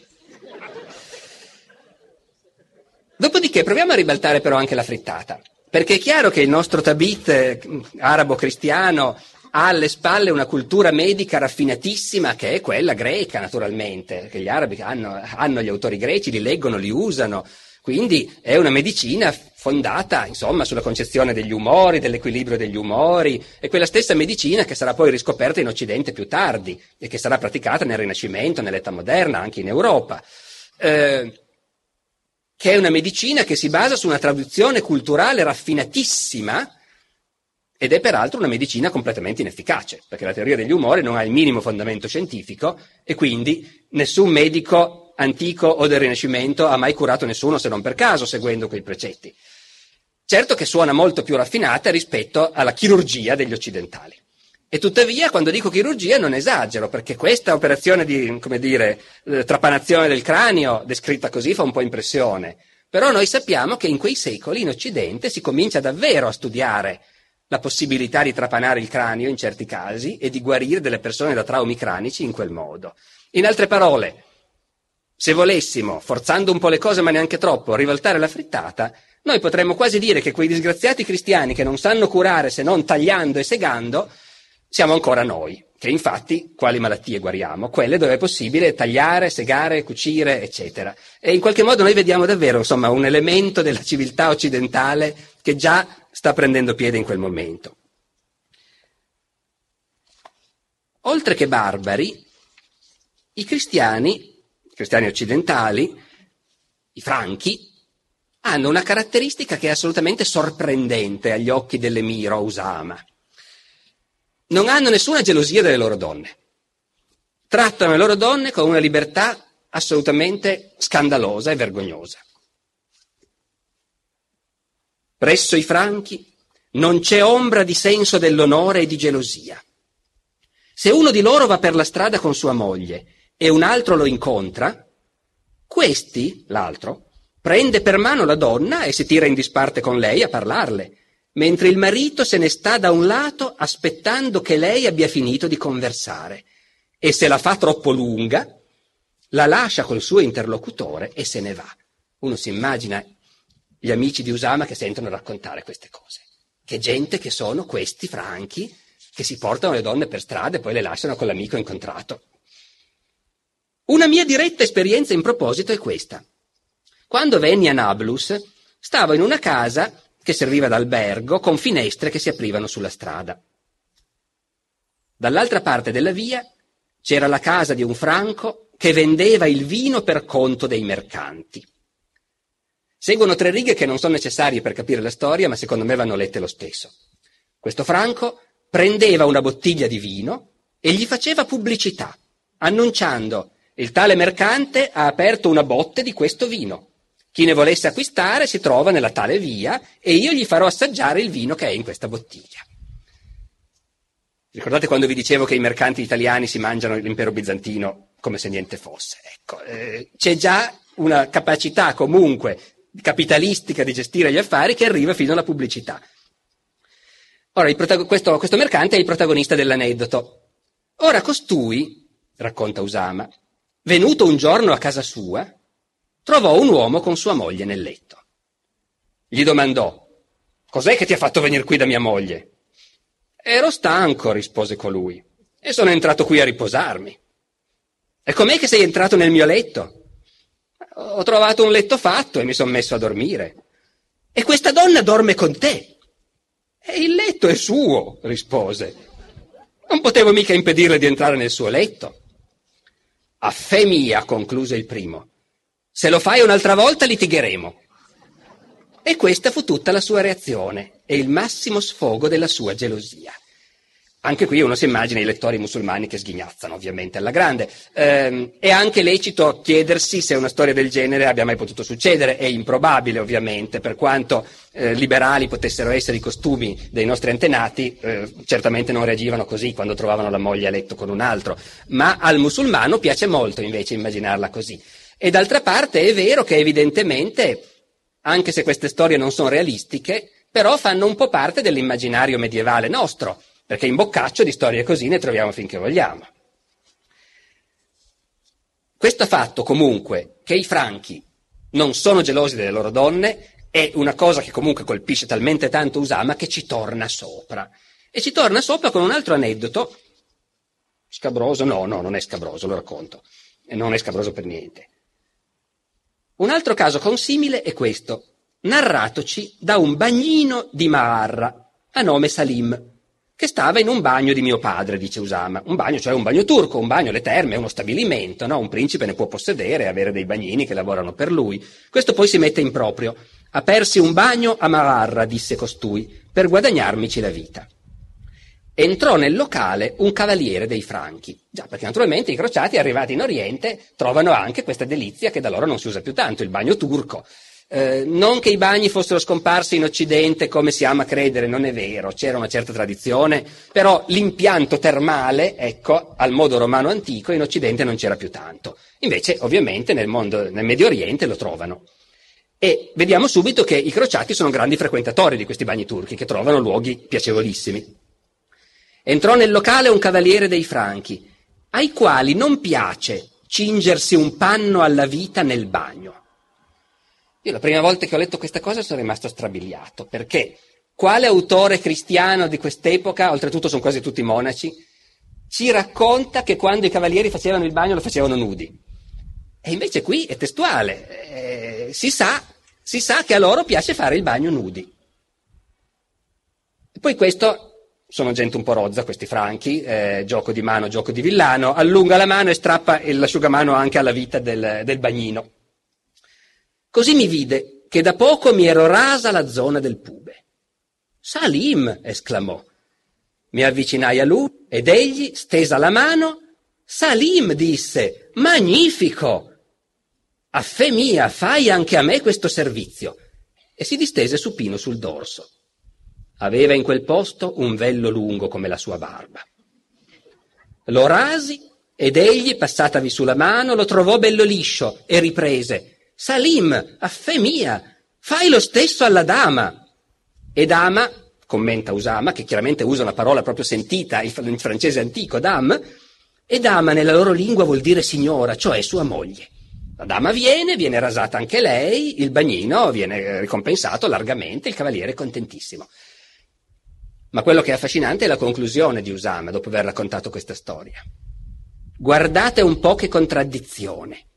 Dopodiché proviamo a ribaltare però anche la frittata, perché è chiaro che il nostro tabit eh, arabo-cristiano ha alle spalle una cultura medica raffinatissima che è quella greca naturalmente, che gli arabi hanno, hanno gli autori greci, li leggono, li usano, quindi è una medicina fondata, insomma, sulla concezione degli umori, dell'equilibrio degli umori, è quella stessa medicina che sarà poi riscoperta in Occidente più tardi e che sarà praticata nel Rinascimento, nell'età moderna, anche in Europa. Eh, che è una medicina che si basa su una traduzione culturale raffinatissima ed è peraltro una medicina completamente inefficace, perché la teoria degli umori non ha il minimo fondamento scientifico e quindi nessun medico antico o del Rinascimento ha mai curato nessuno se non per caso seguendo quei precetti. Certo che suona molto più raffinata rispetto alla chirurgia degli occidentali. E tuttavia, quando dico chirurgia, non esagero, perché questa operazione di, come dire, eh, trapanazione del cranio, descritta così, fa un po' impressione. Però noi sappiamo che in quei secoli in Occidente si comincia davvero a studiare la possibilità di trapanare il cranio in certi casi e di guarire delle persone da traumi cranici in quel modo. In altre parole, se volessimo, forzando un po' le cose ma neanche troppo, rivoltare la frittata, noi potremmo quasi dire che quei disgraziati cristiani che non sanno curare se non tagliando e segando, siamo ancora noi, che infatti quali malattie guariamo? Quelle dove è possibile tagliare, segare, cucire, eccetera. E in qualche modo noi vediamo davvero, insomma, un elemento della civiltà occidentale che già sta prendendo piede in quel momento. Oltre che barbari, i cristiani, i cristiani occidentali, i franchi, hanno una caratteristica che è assolutamente sorprendente agli occhi dell'emiro Usama. Non hanno nessuna gelosia delle loro donne. Trattano le loro donne con una libertà assolutamente scandalosa e vergognosa. Presso i franchi non c'è ombra di senso dell'onore e di gelosia. Se uno di loro va per la strada con sua moglie e un altro lo incontra, questi, l'altro, prende per mano la donna e si tira in disparte con lei a parlarle, mentre il marito se ne sta da un lato aspettando che lei abbia finito di conversare e se la fa troppo lunga, la lascia col suo interlocutore e se ne va. Uno si immagina gli amici di Usama che sentono raccontare queste cose. Che gente che sono questi franchi che si portano le donne per strada e poi le lasciano con l'amico incontrato. Una mia diretta esperienza in proposito è questa. Quando venni a Nablus, stavo in una casa che serviva d'albergo con finestre che si aprivano sulla strada. Dall'altra parte della via c'era la casa di un franco che vendeva il vino per conto dei mercanti. Seguono tre righe che non sono necessarie per capire la storia, ma secondo me vanno lette lo stesso. Questo Franco prendeva una bottiglia di vino e gli faceva pubblicità, annunciando il tale mercante ha aperto una botte di questo vino. Chi ne volesse acquistare si trova nella tale via e io gli farò assaggiare il vino che è in questa bottiglia. Ricordate quando vi dicevo che i mercanti italiani si mangiano l'impero bizantino come se niente fosse? Ecco, eh, c'è già una capacità comunque capitalistica di gestire gli affari che arriva fino alla pubblicità. Ora, protago- questo, questo mercante è il protagonista dell'aneddoto. Ora, costui, racconta Usama, venuto un giorno a casa sua, trovò un uomo con sua moglie nel letto. Gli domandò, cos'è che ti ha fatto venire qui da mia moglie? Ero stanco, rispose colui, e sono entrato qui a riposarmi. E com'è che sei entrato nel mio letto? Ho trovato un letto fatto e mi sono messo a dormire. E questa donna dorme con te. E il letto è suo, rispose. Non potevo mica impedirle di entrare nel suo letto. A fe mia, concluse il primo. Se lo fai un'altra volta litigheremo. E questa fu tutta la sua reazione e il massimo sfogo della sua gelosia. Anche qui uno si immagina i lettori musulmani che sghignazzano, ovviamente, alla grande. Eh, è anche lecito chiedersi se una storia del genere abbia mai potuto succedere. È improbabile, ovviamente, per quanto eh, liberali potessero essere i costumi dei nostri antenati, eh, certamente non reagivano così quando trovavano la moglie a letto con un altro. Ma al musulmano piace molto, invece, immaginarla così. E d'altra parte è vero che, evidentemente, anche se queste storie non sono realistiche, però fanno un po' parte dell'immaginario medievale nostro perché in boccaccio di storie così ne troviamo finché vogliamo. Questo fatto comunque che i franchi non sono gelosi delle loro donne è una cosa che comunque colpisce talmente tanto Usama che ci torna sopra. E ci torna sopra con un altro aneddoto, scabroso, no, no, non è scabroso, lo racconto, non è scabroso per niente. Un altro caso consimile è questo, narratoci da un bagnino di Maharra, a nome Salim, che stava in un bagno di mio padre, dice Usama. Un bagno, cioè un bagno turco, un bagno, le terme, uno stabilimento, no? Un principe ne può possedere avere dei bagnini che lavorano per lui. Questo poi si mette in proprio. Apersi un bagno a Maharra, disse costui, per guadagnarmici la vita. Entrò nel locale un cavaliere dei Franchi. Già, perché naturalmente i crociati arrivati in Oriente trovano anche questa delizia che da loro non si usa più tanto, il bagno turco. Eh, non che i bagni fossero scomparsi in Occidente come si ama credere, non è vero, c'era una certa tradizione, però l'impianto termale, ecco, al modo romano antico, in Occidente non c'era più tanto. Invece, ovviamente, nel, mondo, nel Medio Oriente lo trovano. E vediamo subito che i crociati sono grandi frequentatori di questi bagni turchi, che trovano luoghi piacevolissimi. Entrò nel locale un cavaliere dei Franchi, ai quali non piace cingersi un panno alla vita nel bagno. Io la prima volta che ho letto questa cosa sono rimasto strabiliato, perché quale autore cristiano di quest'epoca, oltretutto sono quasi tutti monaci, ci racconta che quando i cavalieri facevano il bagno lo facevano nudi? E invece qui è testuale, eh, si, sa, si sa che a loro piace fare il bagno nudi. E poi questo sono gente un po' rozza, questi franchi, eh, gioco di mano, gioco di villano, allunga la mano e strappa l'asciugamano anche alla vita del, del bagnino. Così mi vide che da poco mi ero rasa la zona del pube. Salim, esclamò. Mi avvicinai a lui ed egli, stesa la mano, Salim disse, magnifico! A fe mia, fai anche a me questo servizio. E si distese supino sul dorso. Aveva in quel posto un vello lungo come la sua barba. Lo rasi ed egli, passatavi sulla mano, lo trovò bello liscio e riprese. Salim, affè mia, fai lo stesso alla dama. E dama, commenta Usama, che chiaramente usa una parola proprio sentita in francese antico, dame, e dama nella loro lingua vuol dire signora, cioè sua moglie. La dama viene, viene rasata anche lei, il bagnino viene ricompensato largamente, il cavaliere è contentissimo. Ma quello che è affascinante è la conclusione di Usama dopo aver raccontato questa storia. Guardate un po' che contraddizione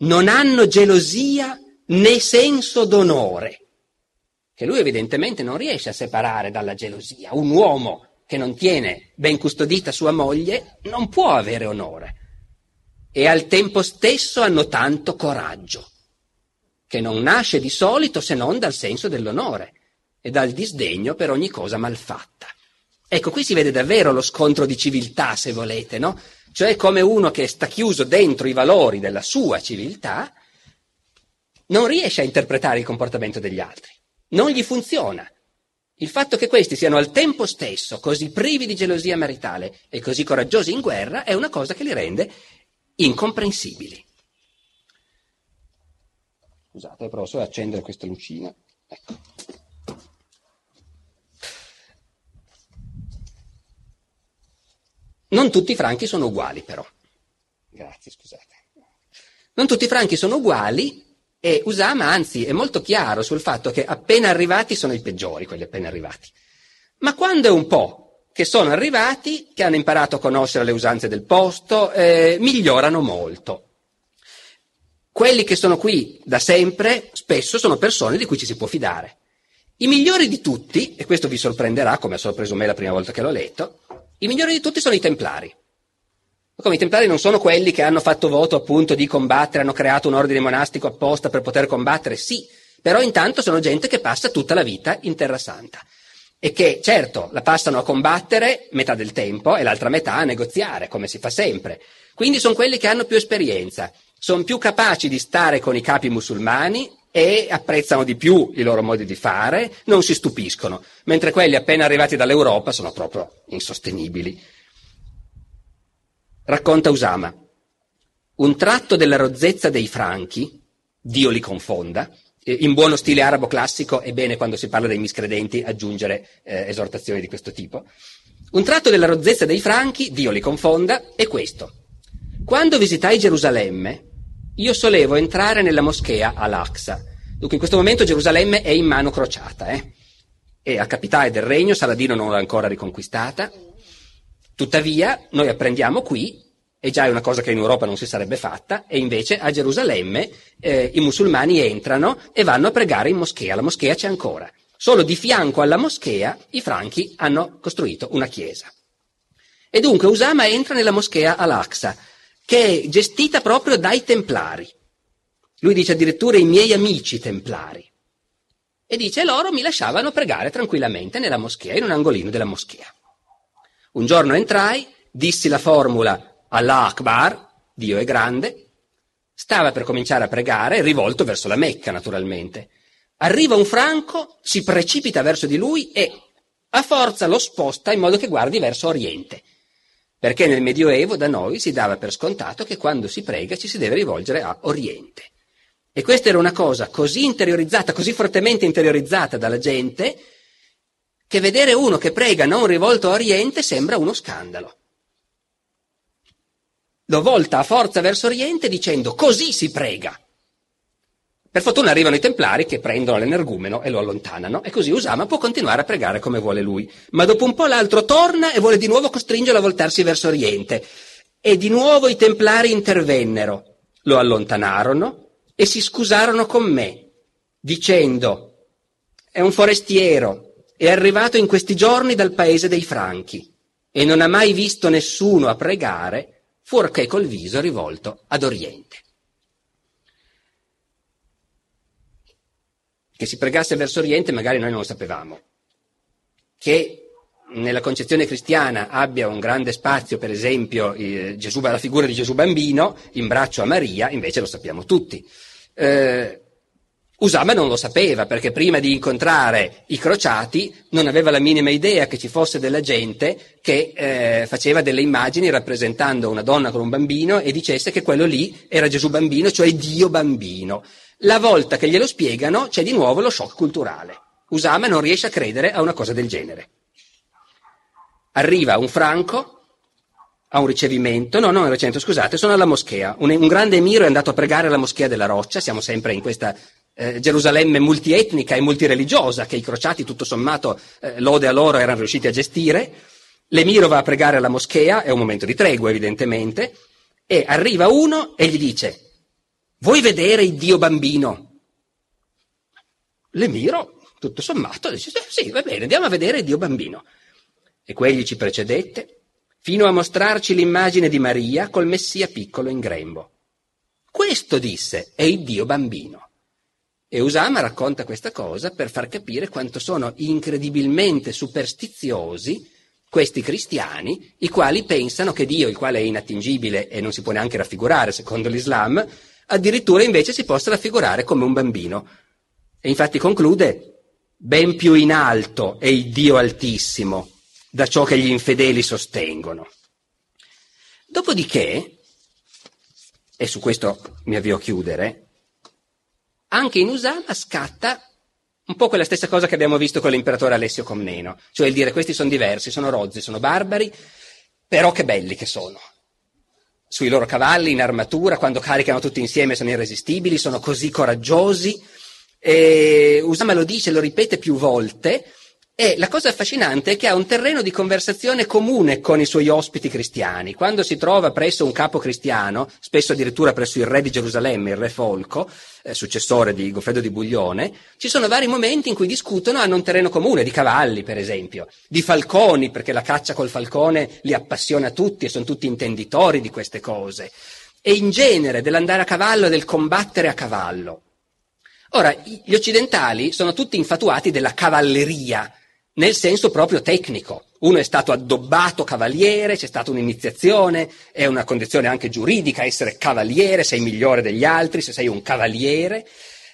non hanno gelosia né senso d'onore, che lui evidentemente non riesce a separare dalla gelosia. Un uomo che non tiene ben custodita sua moglie non può avere onore e al tempo stesso hanno tanto coraggio, che non nasce di solito se non dal senso dell'onore e dal disdegno per ogni cosa malfatta. Ecco, qui si vede davvero lo scontro di civiltà, se volete, no? cioè come uno che sta chiuso dentro i valori della sua civiltà, non riesce a interpretare il comportamento degli altri, non gli funziona. Il fatto che questi siano al tempo stesso così privi di gelosia maritale e così coraggiosi in guerra è una cosa che li rende incomprensibili. Scusate, provo solo accendere questa lucina. Ecco. Non tutti i franchi sono uguali però. Grazie, scusate. Non tutti i franchi sono uguali e Usama anzi è molto chiaro sul fatto che appena arrivati sono i peggiori, quelli appena arrivati. Ma quando è un po' che sono arrivati, che hanno imparato a conoscere le usanze del posto, eh, migliorano molto. Quelli che sono qui da sempre spesso sono persone di cui ci si può fidare. I migliori di tutti, e questo vi sorprenderà come ha sorpreso me la prima volta che l'ho letto, i migliori di tutti sono i templari. Come i templari non sono quelli che hanno fatto voto appunto di combattere, hanno creato un ordine monastico apposta per poter combattere, sì, però intanto sono gente che passa tutta la vita in Terra Santa e che certo la passano a combattere metà del tempo e l'altra metà a negoziare, come si fa sempre. Quindi sono quelli che hanno più esperienza, sono più capaci di stare con i capi musulmani e apprezzano di più i loro modi di fare, non si stupiscono, mentre quelli appena arrivati dall'Europa sono proprio insostenibili. Racconta Usama, un tratto della rozzezza dei franchi, Dio li confonda, in buono stile arabo classico è bene quando si parla dei miscredenti aggiungere eh, esortazioni di questo tipo, Un tratto della rozzezza dei franchi, Dio li confonda, è questo. Quando visitai Gerusalemme, io solevo entrare nella moschea al-Aqsa. Dunque in questo momento Gerusalemme è in mano crociata, eh? E a capitale del regno Saladino non l'ha ancora riconquistata. Tuttavia, noi apprendiamo qui, e già è una cosa che in Europa non si sarebbe fatta, e invece a Gerusalemme eh, i musulmani entrano e vanno a pregare in moschea. La moschea c'è ancora. Solo di fianco alla moschea i franchi hanno costruito una chiesa. E dunque Usama entra nella moschea al-Aqsa, che è gestita proprio dai templari. Lui dice addirittura i miei amici templari. E dice loro mi lasciavano pregare tranquillamente nella moschea, in un angolino della moschea. Un giorno entrai, dissi la formula Allah Akbar, Dio è grande, stava per cominciare a pregare, rivolto verso la Mecca naturalmente. Arriva un franco, si precipita verso di lui e a forza lo sposta in modo che guardi verso Oriente. Perché nel Medioevo da noi si dava per scontato che quando si prega ci si deve rivolgere a Oriente. E questa era una cosa così interiorizzata, così fortemente interiorizzata dalla gente, che vedere uno che prega non rivolto a Oriente sembra uno scandalo. Lo volta a forza verso Oriente dicendo così si prega. Per fortuna arrivano i templari che prendono l'energumeno e lo allontanano e così Usama può continuare a pregare come vuole lui. Ma dopo un po' l'altro torna e vuole di nuovo costringerlo a voltarsi verso Oriente. E di nuovo i templari intervennero, lo allontanarono e si scusarono con me, dicendo è un forestiero, è arrivato in questi giorni dal paese dei Franchi e non ha mai visto nessuno a pregare fuorché col viso rivolto ad Oriente. Che si pregasse verso Oriente magari noi non lo sapevamo. Che nella concezione cristiana abbia un grande spazio, per esempio, eh, Gesù, la figura di Gesù bambino in braccio a Maria, invece lo sappiamo tutti. Eh, Usama non lo sapeva perché prima di incontrare i crociati non aveva la minima idea che ci fosse della gente che eh, faceva delle immagini rappresentando una donna con un bambino e dicesse che quello lì era Gesù bambino, cioè Dio bambino. La volta che glielo spiegano c'è di nuovo lo shock culturale. Usama non riesce a credere a una cosa del genere. Arriva un franco a un ricevimento, no, non al ricevimento, scusate, sono alla moschea. Un, un, grande emiro è andato a pregare alla moschea della roccia, siamo sempre in questa eh, Gerusalemme multietnica e multireligiosa che i crociati tutto sommato eh, lode a loro erano riusciti a gestire. L'emiro va a pregare alla moschea, è un momento di tregua evidentemente, e arriva uno e gli dice Vuoi vedere il Dio bambino? L'emiro, tutto sommato, dice, sì, va bene, andiamo a vedere il Dio bambino. E quegli ci precedette, fino a mostrarci l'immagine di Maria col Messia piccolo in grembo. Questo, disse, è il Dio bambino. E Usama racconta questa cosa per far capire quanto sono incredibilmente superstiziosi questi cristiani, i quali pensano che Dio, il quale è inattingibile e non si può neanche raffigurare secondo l'Islam, addirittura invece si possa raffigurare come un bambino. E infatti conclude, ben più in alto è il Dio altissimo da ciò che gli infedeli sostengono. Dopodiché, e su questo mi avvio a chiudere, anche in Usama scatta un po' quella stessa cosa che abbiamo visto con l'imperatore Alessio Comneno, cioè il dire questi sono diversi, sono rozzi, sono barbari, però che belli che sono sui loro cavalli in armatura, quando caricano tutti insieme sono irresistibili, sono così coraggiosi. E Usama lo dice, lo ripete più volte, e la cosa affascinante è che ha un terreno di conversazione comune con i suoi ospiti cristiani. Quando si trova presso un capo cristiano, spesso addirittura presso il re di Gerusalemme, il re Folco, eh, successore di Goffredo di Buglione, ci sono vari momenti in cui discutono, hanno un terreno comune, di cavalli per esempio, di falconi, perché la caccia col falcone li appassiona tutti e sono tutti intenditori di queste cose, e in genere dell'andare a cavallo e del combattere a cavallo. Ora, gli occidentali sono tutti infatuati della cavalleria, nel senso proprio tecnico. Uno è stato addobbato cavaliere, c'è stata un'iniziazione, è una condizione anche giuridica essere cavaliere, sei migliore degli altri se sei un cavaliere.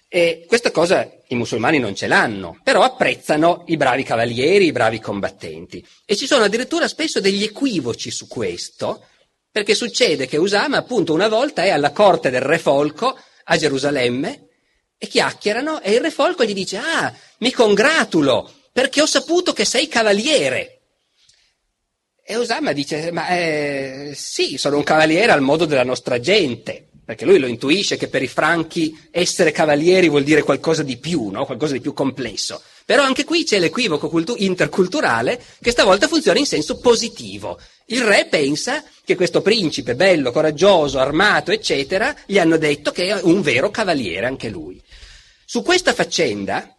E questa cosa i musulmani non ce l'hanno, però apprezzano i bravi cavalieri, i bravi combattenti. E ci sono addirittura spesso degli equivoci su questo, perché succede che Usama appunto una volta è alla corte del re Folco a Gerusalemme e chiacchierano e il re Folco gli dice ah, mi congratulo, perché ho saputo che sei cavaliere. E Osama dice, ma eh, sì, sono un cavaliere al modo della nostra gente, perché lui lo intuisce che per i franchi essere cavalieri vuol dire qualcosa di più, no? qualcosa di più complesso. Però anche qui c'è l'equivoco cultu- interculturale che stavolta funziona in senso positivo. Il re pensa che questo principe bello, coraggioso, armato, eccetera, gli hanno detto che è un vero cavaliere anche lui. Su questa faccenda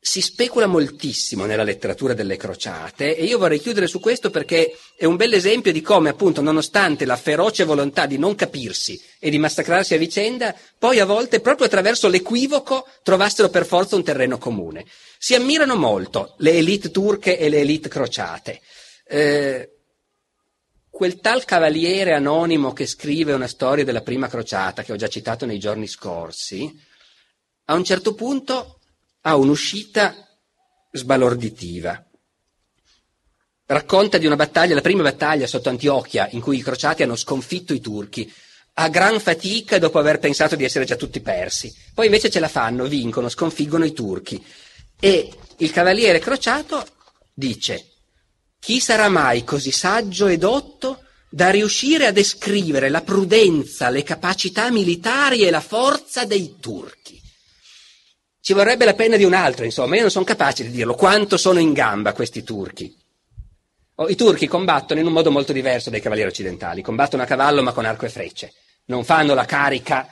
si specula moltissimo nella letteratura delle crociate e io vorrei chiudere su questo perché è un bel esempio di come, appunto, nonostante la feroce volontà di non capirsi e di massacrarsi a vicenda, poi a volte, proprio attraverso l'equivoco, trovassero per forza un terreno comune. Si ammirano molto le elite turche e le elite crociate. Eh, quel tal cavaliere anonimo che scrive una storia della prima crociata, che ho già citato nei giorni scorsi, a un certo punto ha un'uscita sbalorditiva. Racconta di una battaglia, la prima battaglia sotto Antiochia, in cui i crociati hanno sconfitto i turchi, a gran fatica dopo aver pensato di essere già tutti persi. Poi invece ce la fanno, vincono, sconfiggono i turchi. E il cavaliere crociato dice, chi sarà mai così saggio e dotto da riuscire a descrivere la prudenza, le capacità militari e la forza dei turchi? Ci vorrebbe la penna di un altro, insomma, io non sono capace di dirlo. Quanto sono in gamba questi turchi? Oh, I turchi combattono in un modo molto diverso dai cavalieri occidentali, combattono a cavallo ma con arco e frecce, non fanno la carica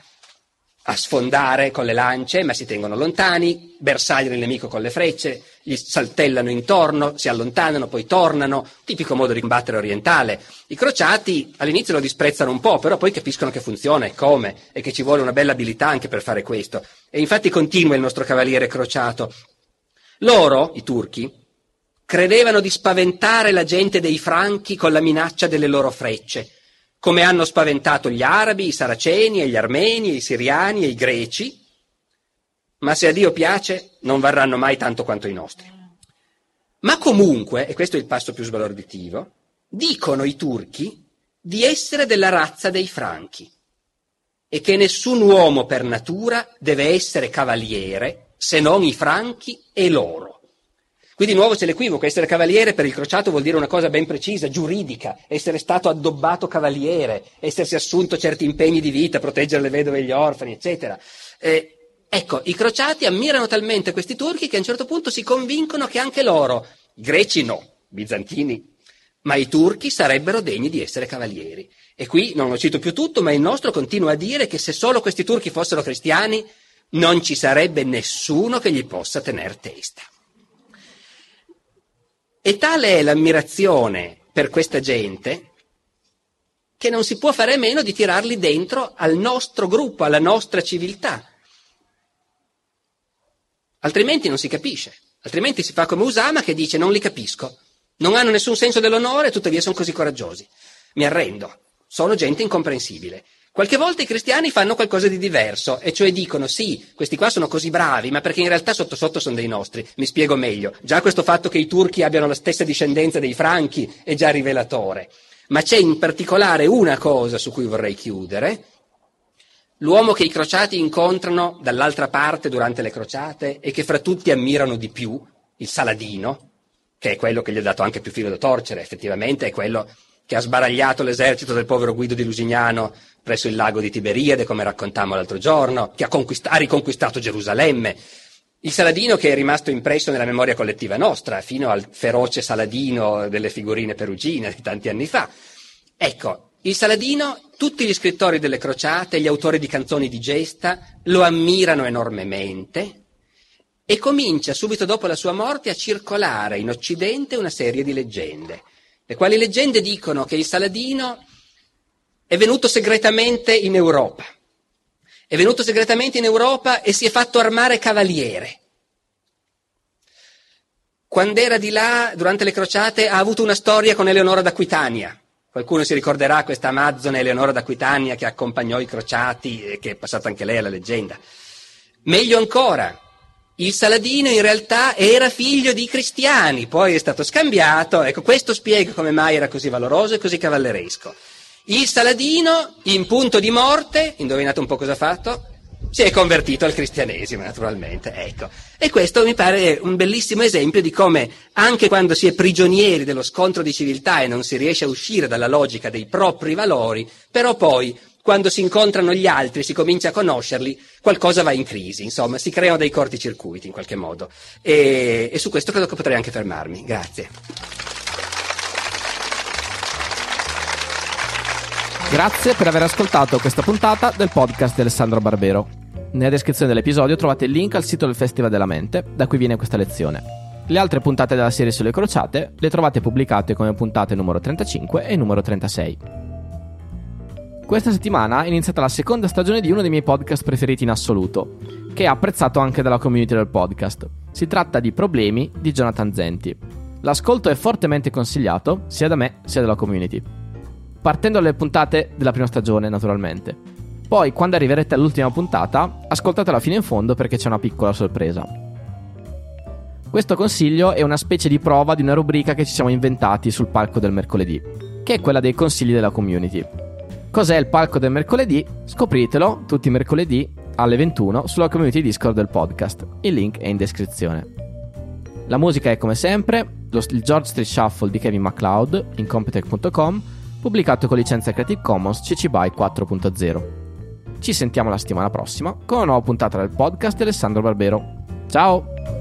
a sfondare con le lance, ma si tengono lontani, bersagliano il nemico con le frecce, gli saltellano intorno, si allontanano, poi tornano, tipico modo di combattere orientale. I crociati all'inizio lo disprezzano un po', però poi capiscono che funziona e come, e che ci vuole una bella abilità anche per fare questo. E infatti continua il nostro cavaliere crociato. Loro, i turchi, credevano di spaventare la gente dei franchi con la minaccia delle loro frecce come hanno spaventato gli arabi, i saraceni, e gli armeni, i siriani e i greci, ma se a Dio piace non varranno mai tanto quanto i nostri. Ma comunque, e questo è il passo più sbalorditivo, dicono i turchi di essere della razza dei franchi e che nessun uomo per natura deve essere cavaliere se non i franchi e loro. Qui di nuovo c'è l'equivoco, essere cavaliere per il crociato vuol dire una cosa ben precisa, giuridica, essere stato addobbato cavaliere, essersi assunto certi impegni di vita, proteggere le vedove e gli orfani, eccetera. Eh, ecco, i crociati ammirano talmente questi turchi che a un certo punto si convincono che anche loro, i greci no, bizantini, ma i turchi sarebbero degni di essere cavalieri. E qui non lo cito più tutto, ma il nostro continua a dire che se solo questi turchi fossero cristiani non ci sarebbe nessuno che gli possa tener testa. E tale è l'ammirazione per questa gente che non si può fare a meno di tirarli dentro al nostro gruppo, alla nostra civiltà. Altrimenti non si capisce, altrimenti si fa come Usama che dice non li capisco, non hanno nessun senso dell'onore, tuttavia sono così coraggiosi. Mi arrendo, sono gente incomprensibile. Qualche volta i cristiani fanno qualcosa di diverso, e cioè dicono sì, questi qua sono così bravi, ma perché in realtà sotto sotto sono dei nostri. Mi spiego meglio. Già questo fatto che i turchi abbiano la stessa discendenza dei franchi è già rivelatore. Ma c'è in particolare una cosa su cui vorrei chiudere. L'uomo che i crociati incontrano dall'altra parte durante le crociate e che fra tutti ammirano di più, il Saladino, che è quello che gli ha dato anche più filo da torcere, effettivamente è quello che ha sbaragliato l'esercito del povero Guido di Lusignano presso il lago di Tiberiade, come raccontammo l'altro giorno, che ha, ha riconquistato Gerusalemme. Il Saladino che è rimasto impresso nella memoria collettiva nostra, fino al feroce Saladino delle figurine perugine di tanti anni fa. Ecco, il Saladino, tutti gli scrittori delle crociate, gli autori di canzoni di gesta, lo ammirano enormemente e comincia subito dopo la sua morte a circolare in Occidente una serie di leggende le quali leggende dicono che il Saladino è venuto segretamente in Europa. È venuto segretamente in Europa e si è fatto armare cavaliere. Quando era di là, durante le crociate, ha avuto una storia con Eleonora d'Aquitania. Qualcuno si ricorderà questa amazzone Eleonora d'Aquitania che accompagnò i crociati e che è passata anche lei alla leggenda. Meglio ancora, il Saladino in realtà era figlio di cristiani, poi è stato scambiato, ecco questo spiega come mai era così valoroso e così cavalleresco. Il Saladino, in punto di morte, indovinate un po' cosa ha fatto? Si è convertito al cristianesimo, naturalmente. Ecco. E questo mi pare un bellissimo esempio di come, anche quando si è prigionieri dello scontro di civiltà e non si riesce a uscire dalla logica dei propri valori, però poi, quando si incontrano gli altri si comincia a conoscerli, qualcosa va in crisi, insomma, si creano dei corticircuiti in qualche modo. E, e su questo credo che potrei anche fermarmi. Grazie. Grazie per aver ascoltato questa puntata del podcast di Alessandro Barbero. Nella descrizione dell'episodio trovate il link al sito del Festival della Mente, da cui viene questa lezione. Le altre puntate della serie sulle crociate le trovate pubblicate come puntate numero 35 e numero 36. Questa settimana è iniziata la seconda stagione di uno dei miei podcast preferiti in assoluto, che è apprezzato anche dalla community del podcast. Si tratta di Problemi di Jonathan Zenti. L'ascolto è fortemente consigliato sia da me sia dalla community. Partendo dalle puntate della prima stagione, naturalmente. Poi, quando arriverete all'ultima puntata, ascoltatela fino in fondo perché c'è una piccola sorpresa. Questo consiglio è una specie di prova di una rubrica che ci siamo inventati sul palco del mercoledì, che è quella dei consigli della community. Cos'è il palco del mercoledì? Scopritelo tutti i mercoledì alle 21 sulla community Discord del podcast. Il link è in descrizione. La musica è come sempre lo, il George Street Shuffle di Kevin MacLeod in Competech.com, pubblicato con licenza Creative Commons CC BY 4.0. Ci sentiamo la settimana prossima con una nuova puntata del podcast di Alessandro Barbero. Ciao!